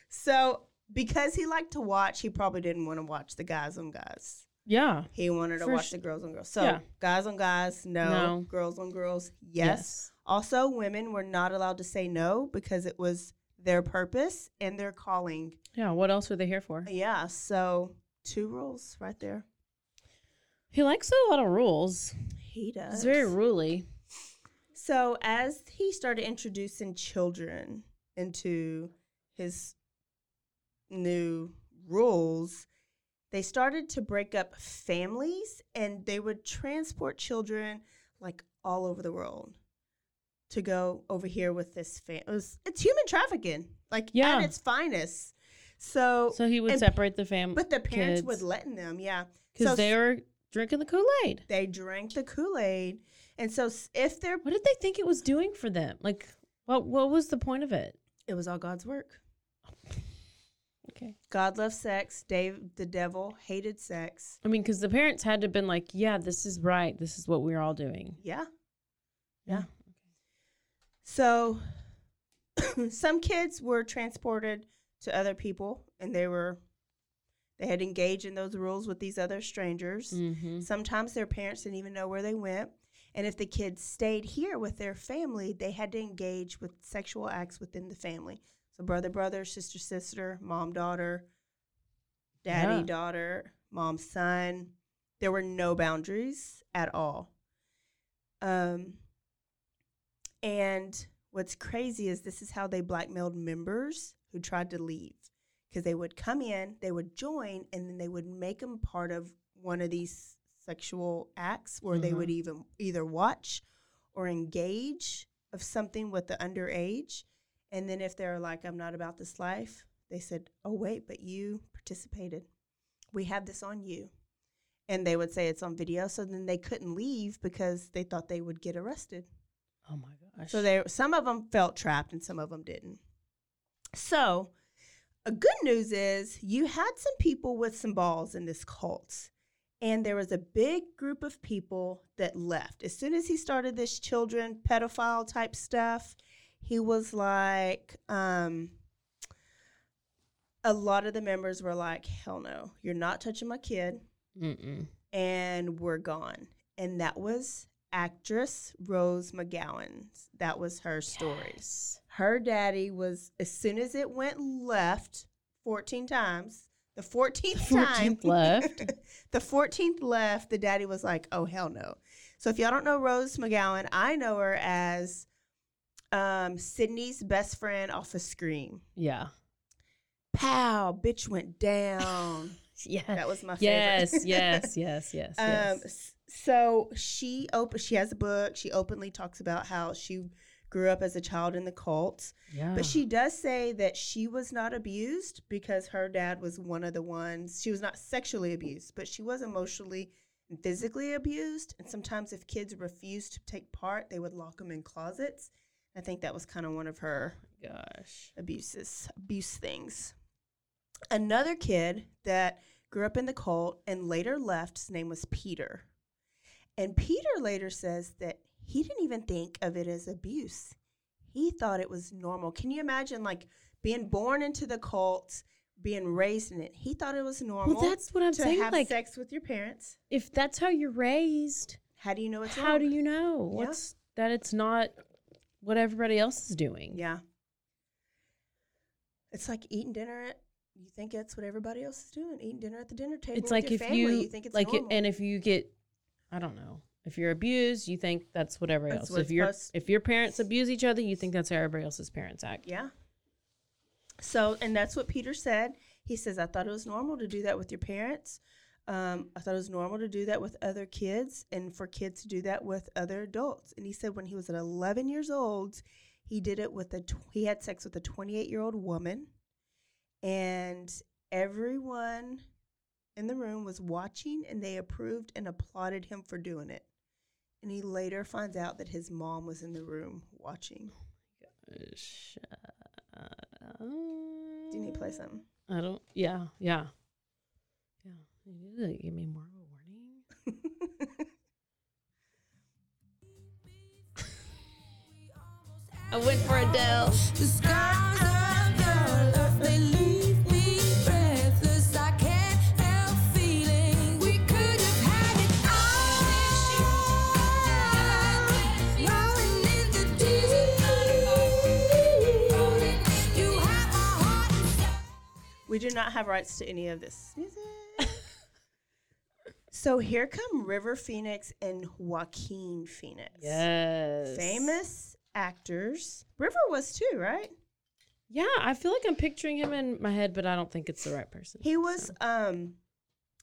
So because he liked to watch, he probably didn't want to watch the guys on guys. Yeah. He wanted to watch sh- the girls on girls. So Yeah. guys on guys, no. No. Girls on girls, yes. Also, women were not allowed to say no because it was their purpose and their calling. Yeah. What else were they here for? Yeah. So two rules right there. He likes a lot of rules. He does. He's very ruly. So as he started introducing children into his new rules, they started to break up families and they would transport children like all over the world to go over here with this fam. It it's human trafficking, like Yeah. at its finest. So, So he would and- separate the family. but the parents would letting them, yeah, because So they were drinking the Kool Aid. they drank the Kool Aid, and so if they're, What did they think it was doing for them? Like, what what was the point of it? it was all God's work. *sighs* Okay. God loved sex. Dave, the devil, hated sex. I mean, because the parents had to have been like, yeah, this is right. This is what we're all doing. Yeah. Yeah. So *coughs* some kids were transported to other people and they were they had engaged in those rules with these other strangers. Mm-hmm. Sometimes their parents didn't even know where they went. And if the kids stayed here with their family, they had to engage with sexual acts within the family. So brother, brother, sister, sister, mom, daughter, daddy, Yeah. daughter, mom, son. There were no boundaries at all. Um, and what's crazy is this is how they blackmailed members who tried to leave because they would come in, they would join, and then they would make them part of one of these sexual acts where they would mm-hmm. even either watch or engage of something with the underage. And then if they're like, I'm not about this life, they said, Oh, wait, but you participated. We have this on you. And they would say it's on video. So then they couldn't leave because they thought they would get arrested. Oh my gosh. So they some of them felt trapped and some of them didn't. So, a good news is you had some people with some balls in this cult. And there was a big group of people that left. As soon as he started this children pedophile type stuff, he was like um a lot of the members were like, "Hell no. You're not touching my kid." Mm-mm. and we're gone. And that was actress Rose McGowan. That was her story. Yes. Her daddy was, as soon as it went left 14 times, the 14th, *laughs* The time left. *laughs* the 14th left, the daddy was like, oh, hell no. So if y'all don't know Rose McGowan, I know her as um, Sydney's best friend off of Scream. Yeah. Pow, bitch went down. *laughs* Yeah. That was my yes, favorite. yes, yes, yes, Um, yes. s- so she op- she has a book. She openly talks about how she grew up as a child in the cult. yeah. But she does say that she was not abused because her dad was one of the ones. She was not sexually abused, but she was emotionally and physically abused. And sometimes, if kids refused to take part, they would lock them in closets. I think that was kind of one of her gosh. abuses, abuse things. Another kid that grew up in the cult and later left, his name was Peter. And Peter later says that he didn't even think of it as abuse. He thought it was normal. Can you imagine like being born into the cult, being raised in it? He thought it was normal. Well, that's what I'm to saying. have Like, sex with your parents. if that's how you're raised, How do you know it's how wrong? do you know Yeah. what's that? It's not what everybody else is doing. Yeah. It's like eating dinner at you think that's what everybody else is doing, eating dinner at the dinner table. It's like if family. you, you think it's like, it, and if you get, I don't know, if you're abused, you think that's what everybody That's else. If your if your parents abuse each other, you think that's how everybody else's parents act. yeah. So, and that's what Peter said. He says, I thought it was normal to do that with your parents. Um, I thought it was normal to do that with other kids and for kids to do that with other adults. And he said when he was at 11 years old, he did it with a, tw- he had sex with a 28 year old woman. And everyone in the room was watching and they approved and applauded him for doing it. And he later finds out that his mom was in the room watching. Shut Do you need to play something? I don't. Yeah, yeah, yeah. You need to give me more of a warning. I went for Adele. We do not have rights to any of this music. *laughs* so here come River Phoenix and Joaquin Phoenix. Yes. Famous actors. River was too, right? Yeah, I feel like I'm picturing him in my head, but I don't think it's the right person. He was so. um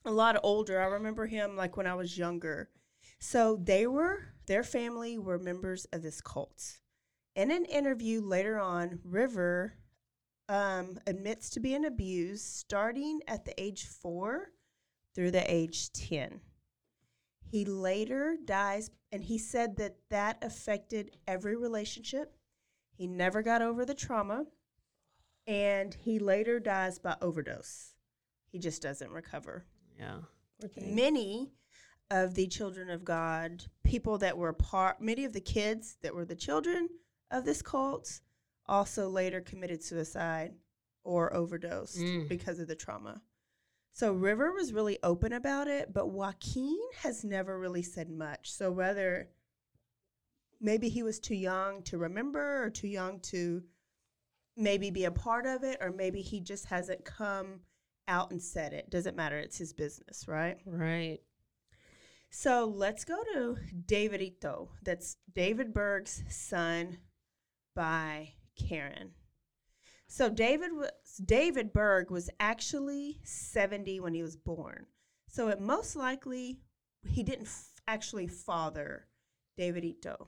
a lot older. I remember him like when I was younger. So they were their family were members of this cult. In an interview later on, River um, admits to being abused starting at the age four through the age 10. He later dies, and he said that that affected every relationship. He never got over the trauma, and he later dies by overdose. He just doesn't recover. Yeah. Poor. Many of the children of God, people that were part, many of the kids that were the children of this cult, also later committed suicide or overdosed Mm. because of the trauma. So River was really open about it, but Joaquin has never really said much. So whether maybe he was too young to remember or too young to maybe be a part of it, or maybe he just hasn't come out and said it. Doesn't matter. It's his business, right? Right. So let's go to Davidito. That's David Berg's son by Karen. So David was David Berg was actually 70 when he was born. So it most likely he didn't f- actually father Davidito.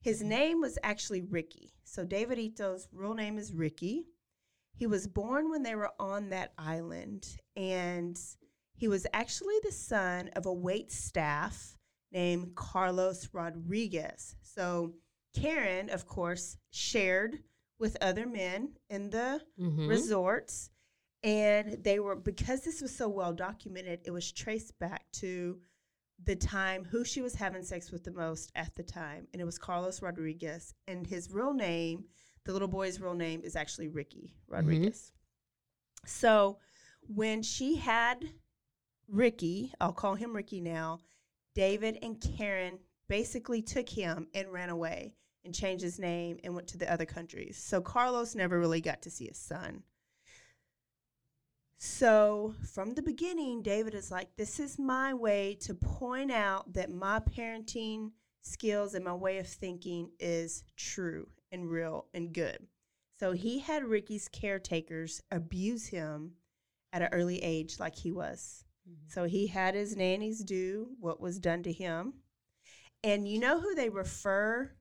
His name was actually Ricky. So Davidito's real name is Ricky. He was born when they were on that island and he was actually the son of a wait staff named Carlos Rodriguez. So Karen, of course, shared with other men in the Mhm. resorts. And they were, because this was so well documented, it was traced back to the time who she was having sex with the most at the time. And it was Carlos Rodriguez. And his real name, the little boy's real name, is actually Ricky Rodriguez. So when she had Ricky, I'll call him Ricky now, David and Karen basically took him and ran away and changed his name and went to the other countries. So Carlos never really got to see his son. So from the beginning, David is like, This is my way to point out that my parenting skills and my way of thinking is true and real and good. So he had Ricky's caretakers abuse him at an early age, like he was. Mm-hmm. So he had his nannies do what was done to him. And you know who they refer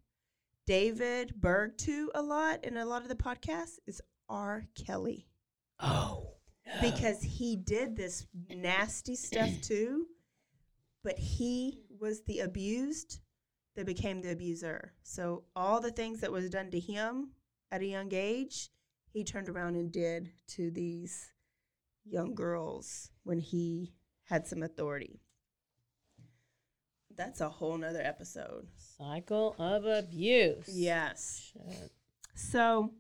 David Berg to a lot in a lot of the podcasts is R. Kelly. Oh. Because he did this nasty stuff *clears throat* too, but he was the abused that became the abuser. So all the things that was done to him at a young age, he turned around and did to these young girls when he had some authority. That's a whole nother episode. Cycle of abuse. Yes. Shit. So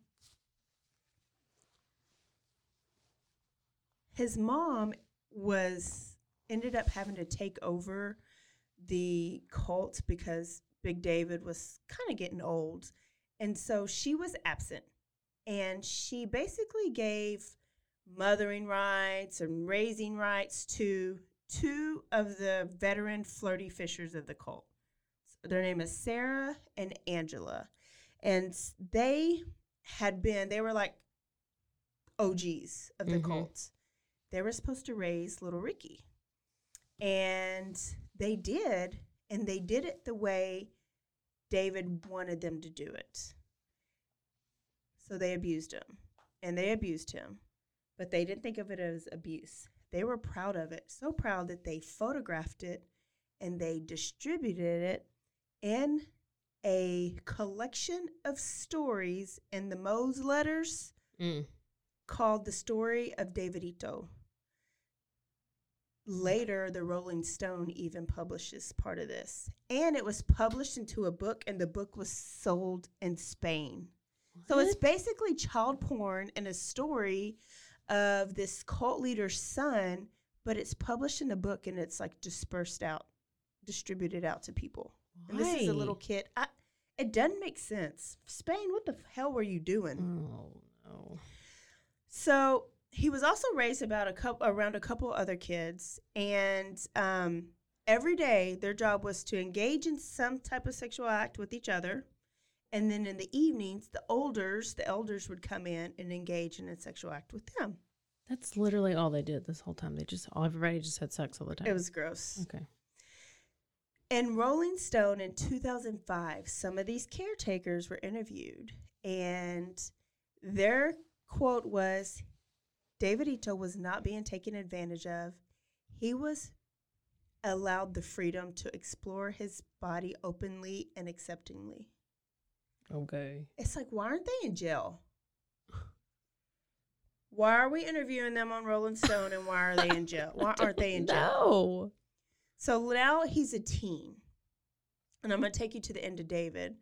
his mom was ended up having to take over the cult because Big David was kind of getting old. And so she was absent. And she basically gave mothering rights and raising rights to two of the veteran flirty fishers of the cult. Their name is Sarah and Angela. And they had been, they were like OGs of the Mhm. cult. They were supposed to raise little Ricky. And they did, and they did it the way David wanted them to do it. So they abused him, and they abused him, but they didn't think of it as abuse. They were proud of it, so proud that they photographed it and they distributed it in a collection of stories in the Mo's letters Mm. called The Story of Davidito. Later, the Rolling Stone even publishes part of this. And it was published into a book, and the book was sold in Spain. So it's basically child porn and a story of this cult leader's son, but it's published in a book and it's like dispersed out, distributed out to people. And this is a little Why? kid. I, it doesn't make sense. Spain, what the hell were you doing? Oh no. So he was also raised about a couple around a couple other kids, and um, every day their job was to engage in some type of sexual act with each other, and then in the evenings, the elders, the elders would come in and engage in a sexual act with them. That's literally all they did this whole time. They just all everybody just had sex all the time. It was gross. okay. In Rolling Stone in 2005, some of these caretakers were interviewed, and their quote was Davidito was not being taken advantage of. He was allowed the freedom to explore his body openly and acceptingly. Okay. It's like, why aren't they in jail? Why are we interviewing them on Rolling Stone and why are they in jail? Why *laughs* aren't they in jail? No. So now he's a teen. And I'm going to take you to the end of David.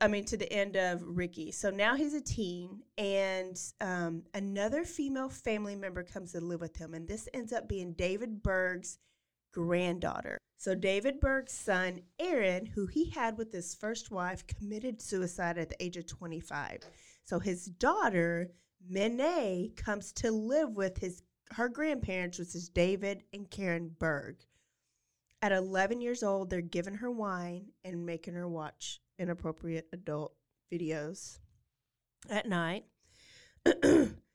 I mean, to the end of Ricky. So now he's a teen, and um, another female family member comes to live with him. And this ends up being David Berg's granddaughter. So David Berg's son, Aaron, who he had with his first wife, committed suicide at the age of 25. So his daughter, Minnie, comes to live with his her grandparents, which is David and Karen Berg. At 11 years old, they're giving her wine and making her watch inappropriate adult videos at night. *clears throat* *clears throat*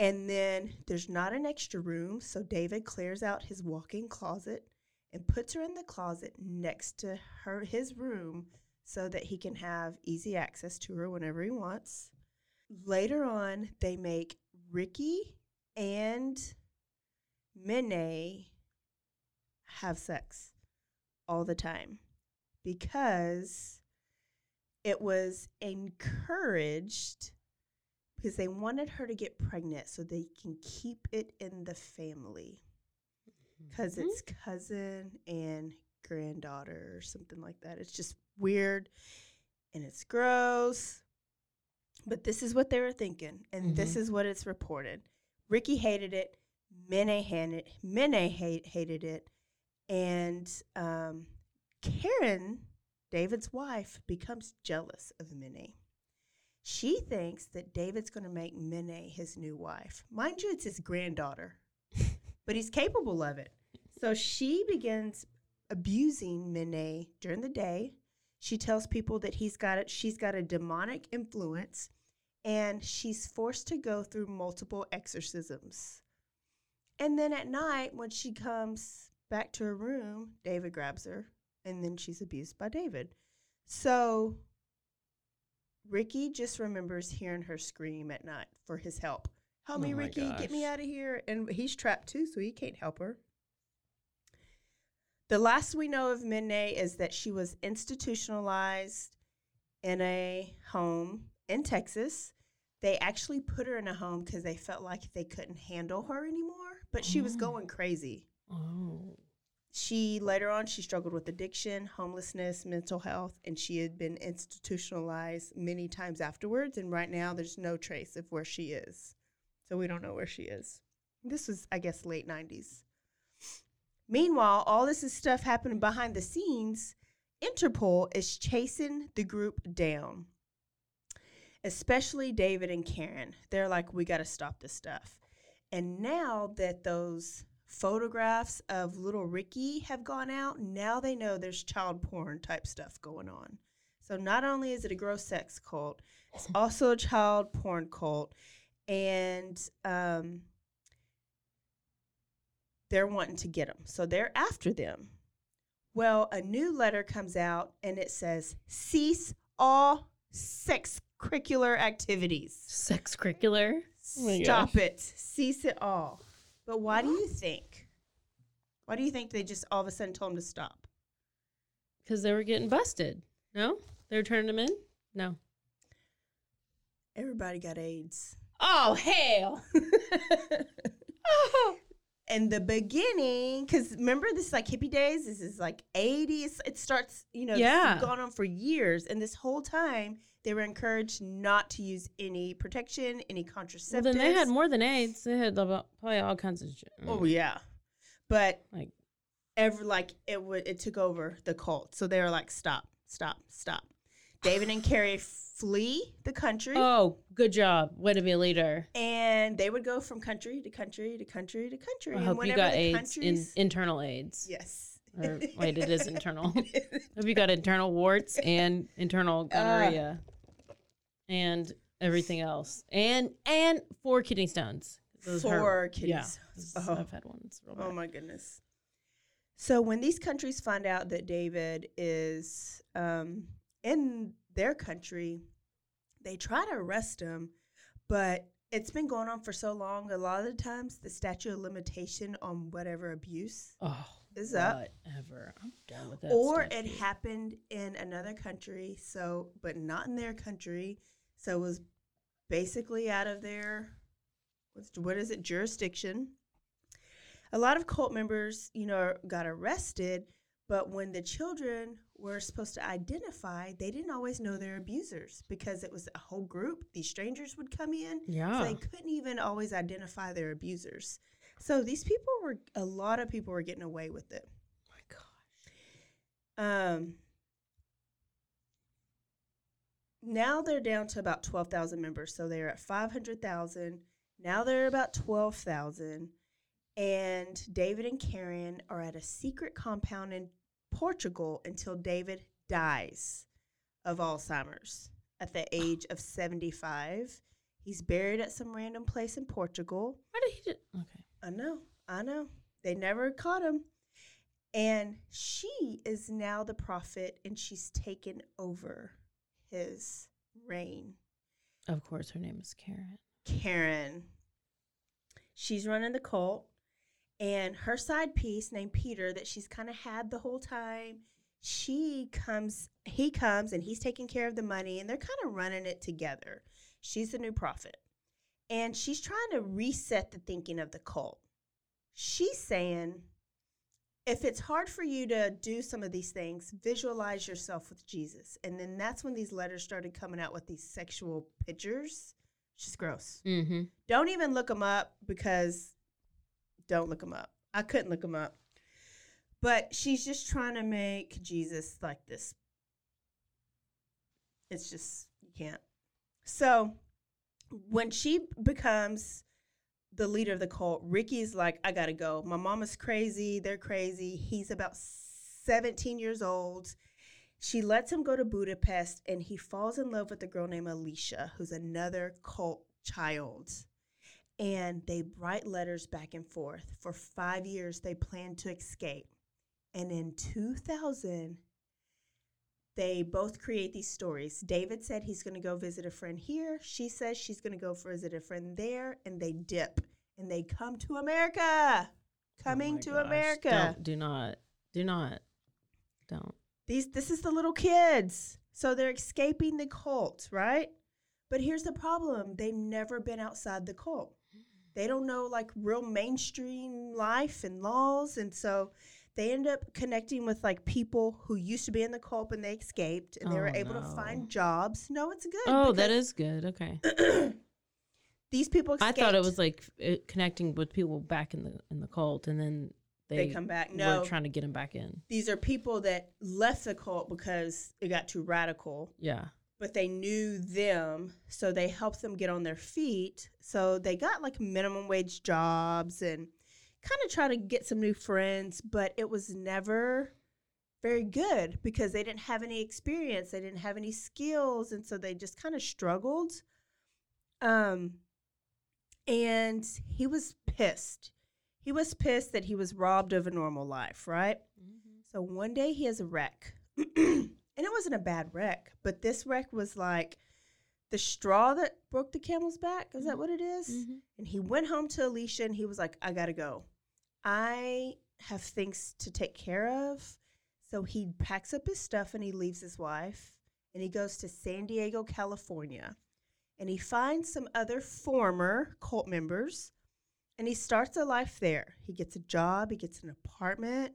and then there's not an extra room, so David clears out his walk-in closet and puts her in the closet next to her his room so that he can have easy access to her whenever he wants. Later on, they make Ricky and Minnie have sex all the time because it was encouraged because they wanted her to get pregnant so they can keep it in the family mm-hmm. because it's mm-hmm. cousin and granddaughter or something like that. It's just weird and it's gross. But this is what they were thinking, and this mm-hmm. is what it's reported. Ricky hated it. Minnie hated, Minnie hate, hated it. And um, Karen, David's wife, becomes jealous of Minnie. She thinks that David's going to make Minnie his new wife. Mind you, it's his granddaughter, *laughs* but he's capable of it. So she begins abusing Minnie during the day. She tells people that he's got it. She's got a demonic influence, and she's forced to go through multiple exorcisms. And then at night, when she comes back to her room, David grabs her, and then she's abused by David. So Ricky just remembers hearing her scream at night for his help. Help Oh me, my Ricky, get me out of here. And he's trapped too, so he can't help her. The last we know of Minnie is that she was institutionalized in a home in Texas. They actually put her in a home because they felt like they couldn't handle her anymore, but she was Oh. going crazy. Oh. She later on she struggled with addiction, homelessness, mental health, and she had been institutionalized many times afterwards. And right now, there's no trace of where she is, so we don't know where she is. This was, I guess, late '90s. Meanwhile, all this is stuff happening behind the scenes. Interpol is chasing the group down, especially David and Karen. They're like, we got to stop this stuff. And now that those photographs of little Ricky have gone out, now they know there's child porn type stuff going on. So not only is it a gross sex cult, it's *laughs* also a child porn cult. And um, they're wanting to get them. So they're after them. Well, a new letter comes out and it says, cease all sex curricular activities. Sex curricular. Oh Stop gosh. it. Cease it all. But why do you think? Why do you think they just all of a sudden told him to stop? Because they were getting busted. No? They were turning them in? No. Everybody got AIDS. Oh hell! *laughs* Oh. in the beginning, because remember this is like hippie days. This is like eighties. It starts, you know, Yeah. has gone on for years, and this whole time they were encouraged not to use any protection, any contraceptives. well, then they had more than AIDS. They had about, probably all kinds of shit. Oh yeah, but Like ever like it would it took over the cult. So they were like, stop, stop, stop. David and Carrie flee the country. oh, good job. Way to be a leader. and they would go from country to country to country to country. I and hope you got the AIDS in internal AIDS. yes. *laughs* Or, wait, it is internal. *laughs* hope you got internal warts and internal gonorrhea and everything else, and and four kidney stones. Those hurt. Four kidney Yeah, stones. Oh. I've had one. Oh my goodness. So when these countries find out that David is um, in their country, they try to arrest him, but it's been going on for so long. A lot of the times, the statute of limitation on whatever abuse Oh, is up. whatever. I'm done with that. or it statute. happened in another country so but not in their country so it was basically out of their what's what is it jurisdiction a lot of cult members you know got arrested but when the children were supposed to identify they didn't always know their abusers because it was a whole group these strangers would come in Yeah. so they couldn't even always identify their abusers so these people were a lot of people were getting away with it my gosh. um, now they're down to about 12,000 members. So they're at 500,000. Now they're about 12,000. And David and Karen are at a secret compound in Portugal until David dies of Alzheimer's at the age of 75. He's buried at some random place in Portugal. Why did he just? Okay. I know, I know. They never caught him. And she is now the prophet and she's taken over his reign. Of course, her name is Karen. Karen. She's running the cult. And her side piece named Peter that she's kind of had the whole time. She comes, he comes and he's taking care of the money and they're kind of running it together. She's the new prophet. And she's trying to reset the thinking of the cult. She's saying, if it's hard for you to do some of these things, visualize yourself with Jesus. And then that's when these letters started coming out with these sexual pictures. She's gross. Mm-hmm. Don't even look them up because don't look them up. I couldn't look them up. But she's just trying to make Jesus like this. It's just, you can't. So when she becomes the leader of the cult, Ricky's like, I gotta go. My mama's crazy. They're crazy. He's about 17 years old. She lets him go to Budapest and he falls in love with a girl named Alicia, who's another cult child. And they write letters back and forth. For five years, they plan to escape. And in 2000, they both create these stories. David said he's going to go visit a friend here. She says she's going to go visit a friend there. And they dip and they come to America. Coming Oh to gosh. America. Don't, do not. Do not. Don't. These this is the little kids. So they're escaping the cult, right? But here's the problem. They've never been outside the cult. They don't know like real mainstream life and laws and so they end up connecting with like people who used to be in the cult and they escaped and they were Oh, able to find jobs. No, it's good. Oh, that is good. Okay. *clears throat* these people I thought it was like it connecting with people back in the in the cult, and then they, They come back. were No. trying to get them back in. these are people that left the cult because it got too radical Yeah. but they knew them, so they helped them get on their feet. So they got like minimum wage jobs and kind of try to get some new friends, but it was never very good because they didn't have any experience, they didn't have any skills, and so they just kind of struggled. Um, and he was pissed. He was pissed that he was robbed of a normal life, right? Mm-hmm. So one day he has a wreck. *clears throat* and it wasn't a bad wreck, but this wreck was like the straw that broke the camel's back. Is that mm-hmm. what it is? Mm-hmm. And he went home to Alicia and he was like, I gotta go. I have things to take care of. So he packs up his stuff and he leaves his wife and he goes to San Diego, California. and he finds some other former cult members and he starts a life there. He gets a job, he gets an apartment,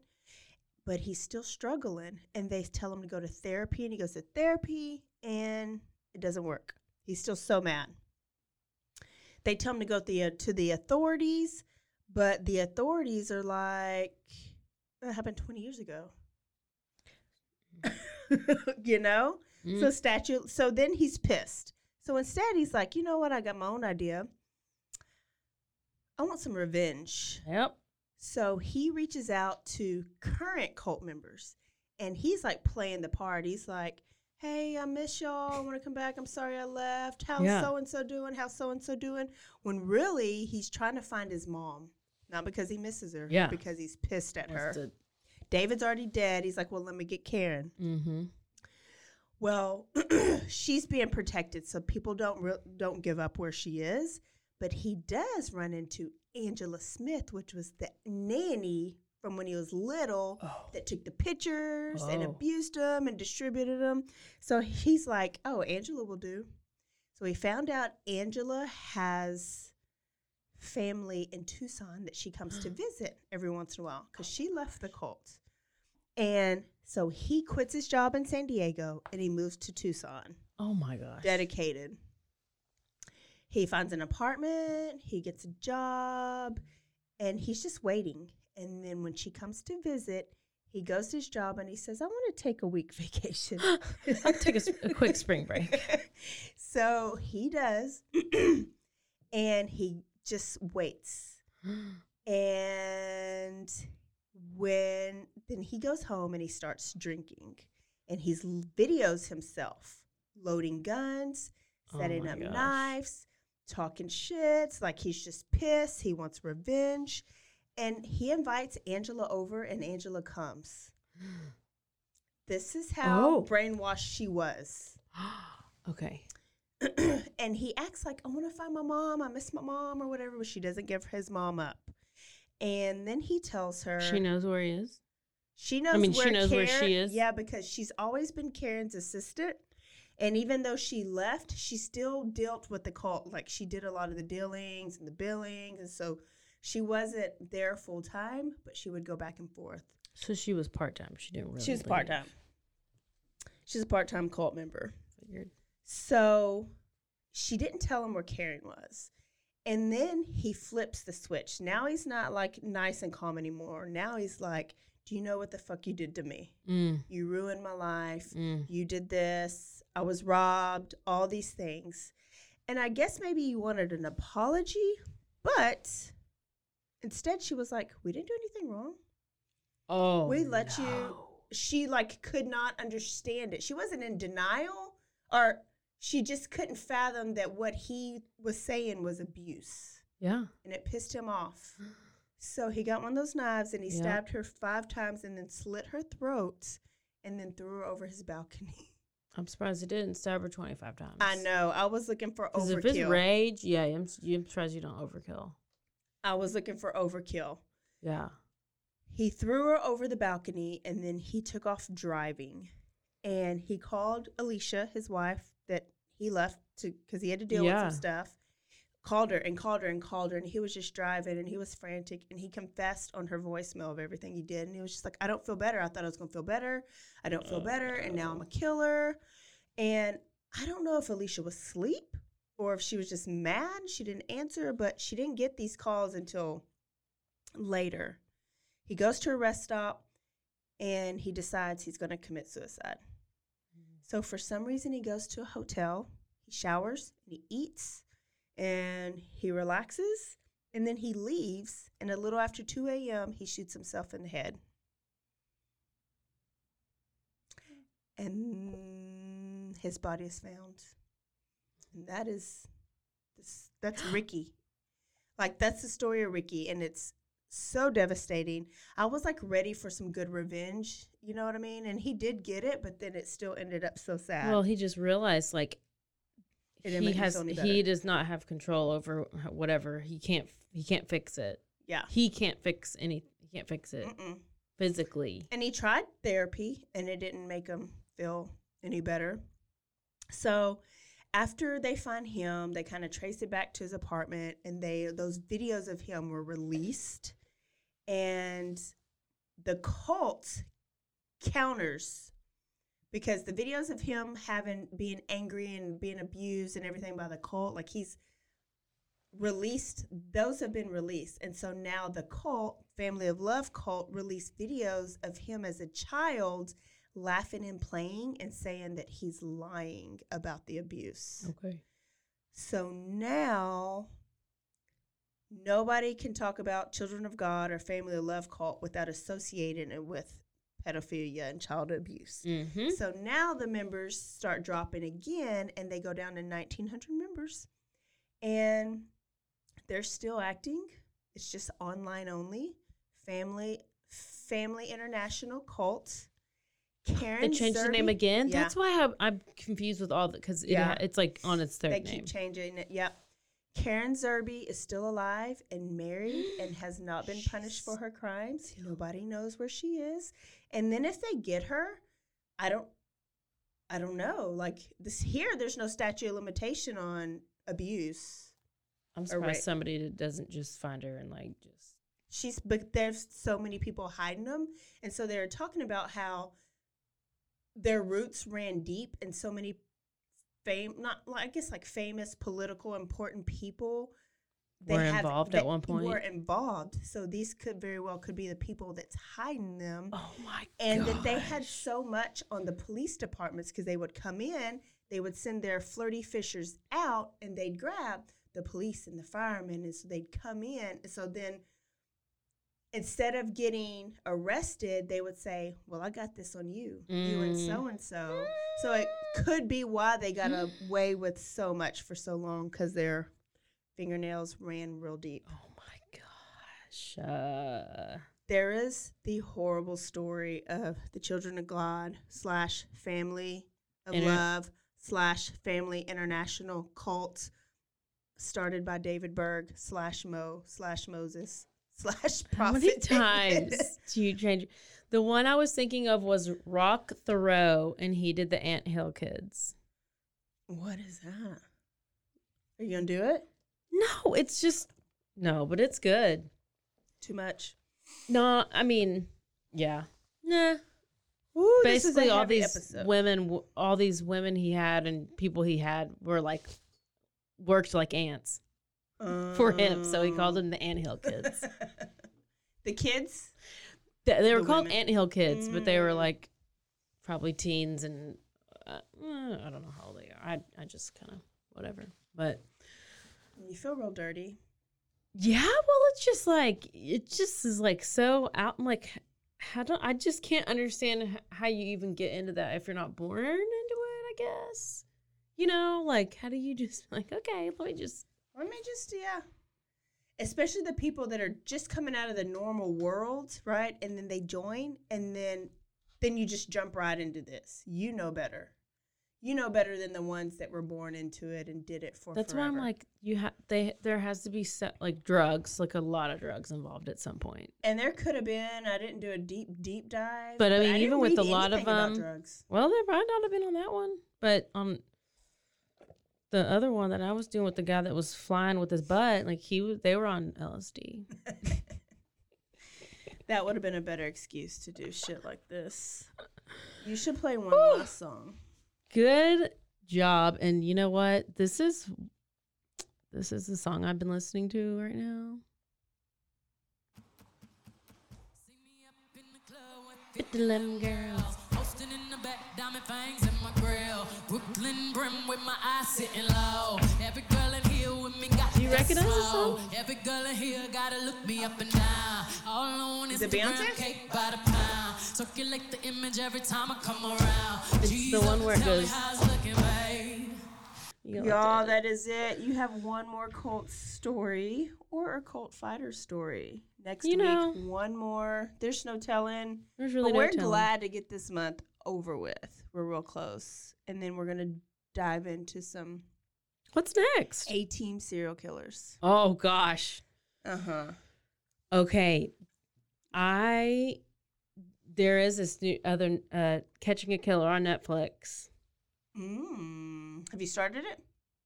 but he's still struggling. And they tell him to go to therapy, and he goes to therapy, and it doesn't work. He's still so mad. They tell him to go to the, uh, to the authorities, but the authorities are like, that happened 20 years ago. *laughs* you know? Mm. So statute. So then he's pissed. So instead, he's like, you know what? I got my own idea. I want some revenge. Yep. So he reaches out to current cult members and he's like playing the part. He's like, Hey, I miss y'all. I want to come back. I'm sorry I left. How's Yeah. so and so doing? How's so and so doing? When really he's trying to find his mom. Not because he misses her, Yeah. because he's pissed at her. David's already dead. He's like, Well, let me get Karen. Mm-hmm. Well, *clears throat* she's being protected, so people don't re- don't give up where she is. But he does run into Angela Smith, which was the nanny from when he was little that took the pictures and Oh. abused him and distributed them. So he's like, "Oh, Angela will do." So he found out Angela has family in Tucson that she comes to *gasps* visit every once in a while because she left the cult. And so he quits his job in San Diego and he moves to Tucson, Oh my gosh. dedicated. He finds an apartment, he gets a job, and he's just waiting. And then when she comes to visit, he goes to his job and he says, I want to take a week *laughs* vacation. I'll take a, a quick spring break. *laughs* so he does. *clears throat* and he just waits. And when then he goes home and he starts drinking and he's videos himself loading guns, Oh setting my up gosh. knives, talking shits like he's just pissed, he wants revenge. And he invites Angela over and Angela comes. *gasps* This is how Oh. brainwashed she was. *gasps* okay. *clears throat* and he acts like I want to find my mom. I miss my mom or whatever, but she doesn't give his mom up. And then he tells her She knows where he is. She knows. I mean, she knows where she is? Yeah, because she's always been Karen's assistant, and even though she left, she still dealt with the cult. Like she did a lot of the dealings and the billings, and so she wasn't there full time, but she would go back and forth. So she was part time. She didn't really. she was part time. She's a part time cult member. Figured. So she didn't tell him where Karen was. And then he flips the switch. Now he's not like nice and calm anymore. Now he's like, Do you know what the fuck you did to me? Mm, You ruined my life. mm. You did this. I was robbed. All these things. And I guess maybe you wanted an apology, but instead she was like, We didn't do anything wrong. Oh. we let you she like could not understand it she wasn't in denial or she just couldn't fathom that what he was saying was abuse Yeah. and it pissed him off so he got one of those knives and he Yep. stabbed her five times and then slit her throat and then threw her over his balcony *laughs* I'm surprised he didn't stab her 25 times. i know i was looking for Because if it's rage, yeah, I'm, I'm surprised you don't overkill. i was looking for overkill Yeah. He threw her over the balcony and then he took off driving. And he called Alicia, his wife, that he left to because he had to deal Yeah. with some stuff. Called her and called her and called her, and he was just driving and he was frantic and he confessed on her voicemail of everything he did. And he was just like, I don't feel better. I thought I was gonna feel better. I don't feel oh, better, and now I'm a killer. And I don't know if Alicia was asleep or if she was just mad. She didn't answer, but she didn't get these calls until later. He goes to a rest stop and he decides he's going to commit suicide. So, for some reason, he goes to a hotel, he showers, and he eats, and he relaxes, and then he leaves. And a little after 2 a.m., he shoots himself in the head. And his body is found. And that is, this, that's *gasps* Ricky. Like, that's the story of Ricky, and it's so devastating. I was like ready for some good revenge, you know what I mean? And he did get it, but then it still ended up so sad. Well, he just realized like he has he does not have control over whatever. He can't he can't fix it. yeah. He can't fix any. He can't fix it Mm-mm. physically. And he tried therapy, and it didn't make him feel any better. So, after they find him, they kind of trace it back to his apartment, and they those videos of him were released, and the cult counters because the videos of him having being angry and being abused and everything by the cult, like he's released those have been released and so now the cult family of love cult released videos of him as a child laughing and playing and saying that he's lying about the abuse Okay. so now nobody can talk about children of god or family of love cult without associating it with pedophilia and child abuse Mm-hmm. so now the members start dropping again and they go down to 1900 members. And they're still acting. It's just online only. Family Family International Cult. Karen They changed the name again. Yeah. That's why I'm, I'm confused with all the because it, Yeah. it's like on its third They name. keep changing it. Yep. Karen Zerby is still alive and married and *gasps* has not been punished for her crimes. Nobody knows where she is. And then if they get her, I don't I don't know. Like this here there's no statute of limitation on abuse. I'm surprised somebody that doesn't just find her and like just. She's but there's so many people hiding them. And so they're talking about how their roots ran deep and so many fame not like I guess like famous political important people they Were involved at one point? Were involved. So these could very well could be the people that's hiding them. Oh my and that they had so much on the police departments because they would come in, they would send their flirty fishers out, and they'd grab the police and the firemen, and so they'd come in. And so then, instead of getting arrested, they would say, "Well, I got this on you, you and Mm. so and so." So it could be why they got away with so much for so long because their fingernails ran real deep. Oh my gosh. Uh, there is the horrible story of the Children of God slash Family of Inter- Love slash Family International cult started by David Berg slash Mo slash Moses *laughs* slash how many times *laughs* do you change? The one I was thinking of was Roch Thériault, and he did the Ant Hill Kids. what is that? Are you gonna do it? No, it's just no, but it's good. Too much. No, I mean, yeah, nah. Ooh, this is a Basically, all these episode. women, all these women he had and people he had were like worked like ants for him. So he called them the Ant Hill Kids. *laughs* the kids. They, they were The called women. Ant Hill Kids, but they were Mm. like probably teens and uh, eh, I don't know how old they are. I I just kind of whatever. But You feel real dirty. yeah, well, it's just like it just is like so out. I'm like, how don't. I just can't understand how you even get into that if you're not born into it. I guess you know, like how do you just like okay, let me just Let me just, yeah. Especially the people that are just coming out of the normal world, right? And then they join, and then then you just jump right into this. You know better. You know better than the ones that were born into it and did it for. That's why I'm like you have they there has to be set, like drugs, like a lot of drugs involved at some point. And there could have been. I didn't do a deep deep dive. But, I mean, didn't even with a lot of, about um, drugs. Well, there might not have been on that one, but on the other one that I was doing with the guy that was flying with his butt, like he was, they were on LSD. *laughs* That would have been a better excuse to do shit like this. You should play one last song. Good job, and you know what? This is this is the song I've been listening to right now. With the little girls. Posting in the back, diamond fangs in my grill. Brooklyn brim with my eyes sitting low. Every girl in here with me got Do you that recognize this song? Every girl in here gotta look me up and down. All on Is it Instagram, Beyonce? cake by the pound. Circulate the image every time I come around. It's G's the one where it goes- how looking, babe. You gonna Y'all, have to edit. that is it. You have one more cult story or a cult fighter story. Next You week, know. one more. There's no telling. There's really but no we're telling. glad to get this month over with. We're real close. And then we're going to dive into some What's next? A team serial killers. Oh gosh. Uh huh. Okay. I there is this new other uh Catching a Killer on Netflix. Mm. Have you started it?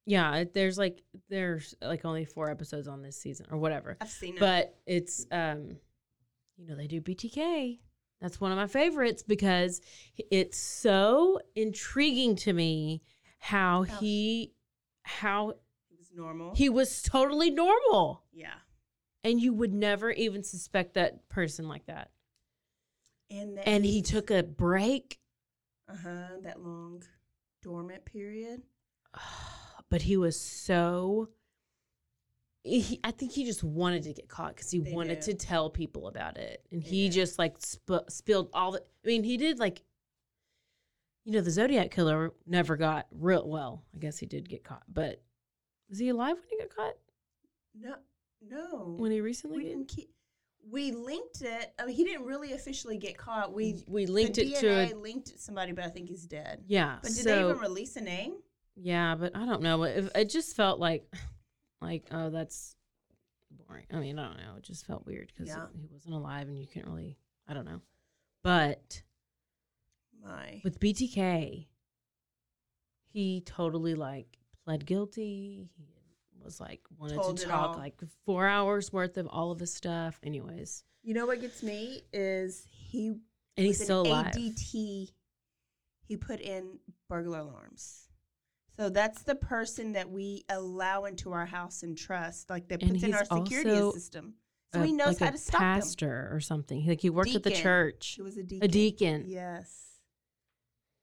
Yeah, there's like there's like only four episodes on this season or whatever. I've seen it. But it's um you know, they do BTK. That's one of my favorites because it's so intriguing to me how How- he how it was normal. he was totally normal. yeah. And you would never even suspect that person like that. And that And he took a break, uh huh that long dormant period. *sighs* but he was so he, I think he just wanted to get caught because he They wanted do. to tell people about it, and They he do. just like sp- spilled all the. I mean, he did like, you know, the Zodiac killer never got real. Well, I guess he did get caught, but was he alive when he got caught? No, no. When he recently we did? didn't keep. We linked it. I mean, he didn't really officially get caught. We we linked it to a, linked it somebody, but I think he's dead. yeah. But did so they even release a name? yeah, but I don't know. It, it just felt like, like oh, that's boring. I mean, I don't know. It just felt weird because Yeah. he wasn't alive, and you can't really. I don't know, but. My. with BTK, he totally like pled guilty. He was like wanted Told to it talk all. like four hours worth of all of his stuff. Anyways, You know what gets me is he and he's with still an alive. ADT. He put in burglar alarms. So that's the person that we allow into our house and trust. Like that And puts in our security system. So A- he knows like how to stop them. pastor or something. Like he worked at the church. He was a deacon. A deacon, Yes.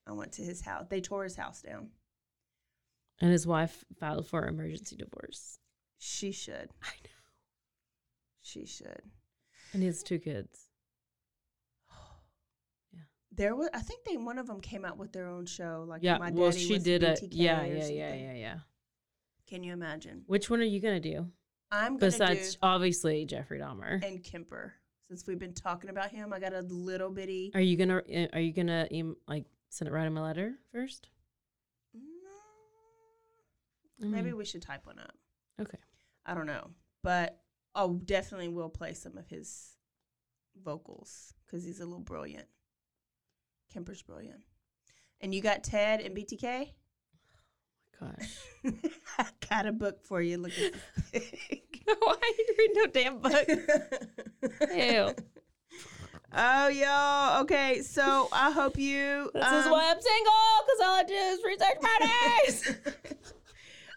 I went to his house. They tore his house down. and his wife filed for emergency divorce. She should. I know. She should. And he has two kids. There was. I think they one of them came out with their own show. Like yeah, my well, daddy she was did a BTK yeah, or yeah, yeah, something. yeah, yeah. Can you imagine? Which one are you gonna do I'm gonna besides do obviously Jeffrey Dahmer? and Kemper. Since we've been talking about him, I got a little bitty. Are you gonna uh, are you gonna like send it write him a letter first? I Maybe mean, we should type one up. okay. I don't know, but I definitely will play some of his vocals because he's a little brilliant. Kemper's brilliant. And you got Ted and BTK. Gosh. *laughs* I got a book for you. Look at this. *laughs* Why are you reading no damn book? *laughs* Ew. Oh, y'all. Okay, so I hope you. This is um, why I'm single, because all I do is research parties.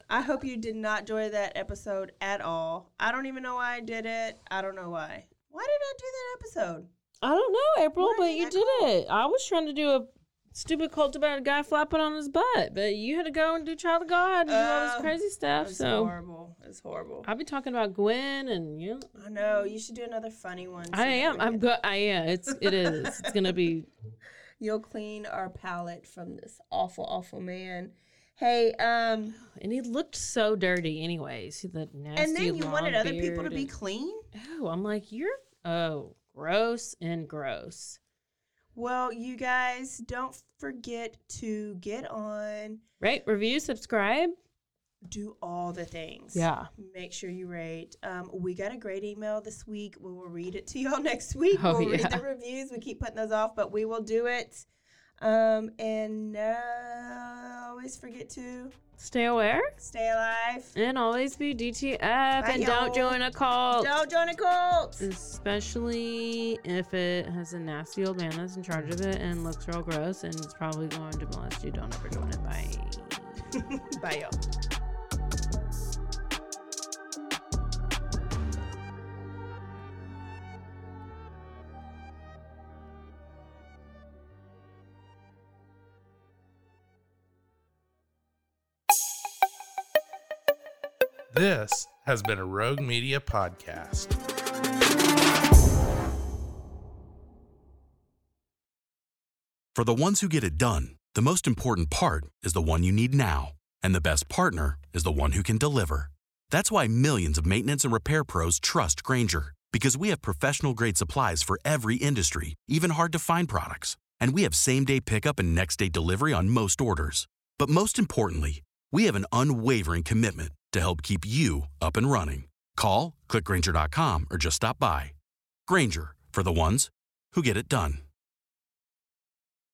I hope you did not enjoy that episode at all. I don't even know why I did it. I don't know why. Why did I do that episode? I don't know, April, What but you did called? it. I was trying to do a stupid cult about a guy flapping on his butt, but you had to go and do Child of God and do all this Oh, crazy stuff. It's So horrible. It's horrible. I'll be talking about Gwen and you. Know, I know. You should do another funny one. I am. I'm good. I am. It's. It is. It's gonna be. *laughs* You'll clean our palate from this awful, awful man. Hey, um, *gasps* And he looked so dirty, anyways. The nasty. and then you wanted other people to be clean. Oh, I'm like you're. Oh, gross and gross. Well, you guys don't forget to get on, Rate, review, subscribe. do all the things. Yeah. Make sure you rate. Um, we got a great email this week. We will read it to y'all *laughs* next week. Oh, we'll read the reviews. We keep putting those off, but we will do it. Um, and uh, always forget to Stay aware stay alive. and always be DTF and y'all. don't join a cult. Don't join a cult. Especially if it has a nasty old man that's in charge of it and looks real gross and it's probably going to molest you. Don't ever join it. Bye. *laughs* Bye, y'all. This has been a Rogue Media podcast. For the ones who get it done, the most important part is the one you need now. And the best partner is the one who can deliver. That's why millions of maintenance and repair pros trust Grainger, because we have professional grade supplies for every industry, even hard to find products. And we have same day pickup and next day delivery on most orders. But most importantly, we have an unwavering commitment to help keep you up and running. Call, clickgrainger.com, or just stop by. Grainger, for the ones who get it done.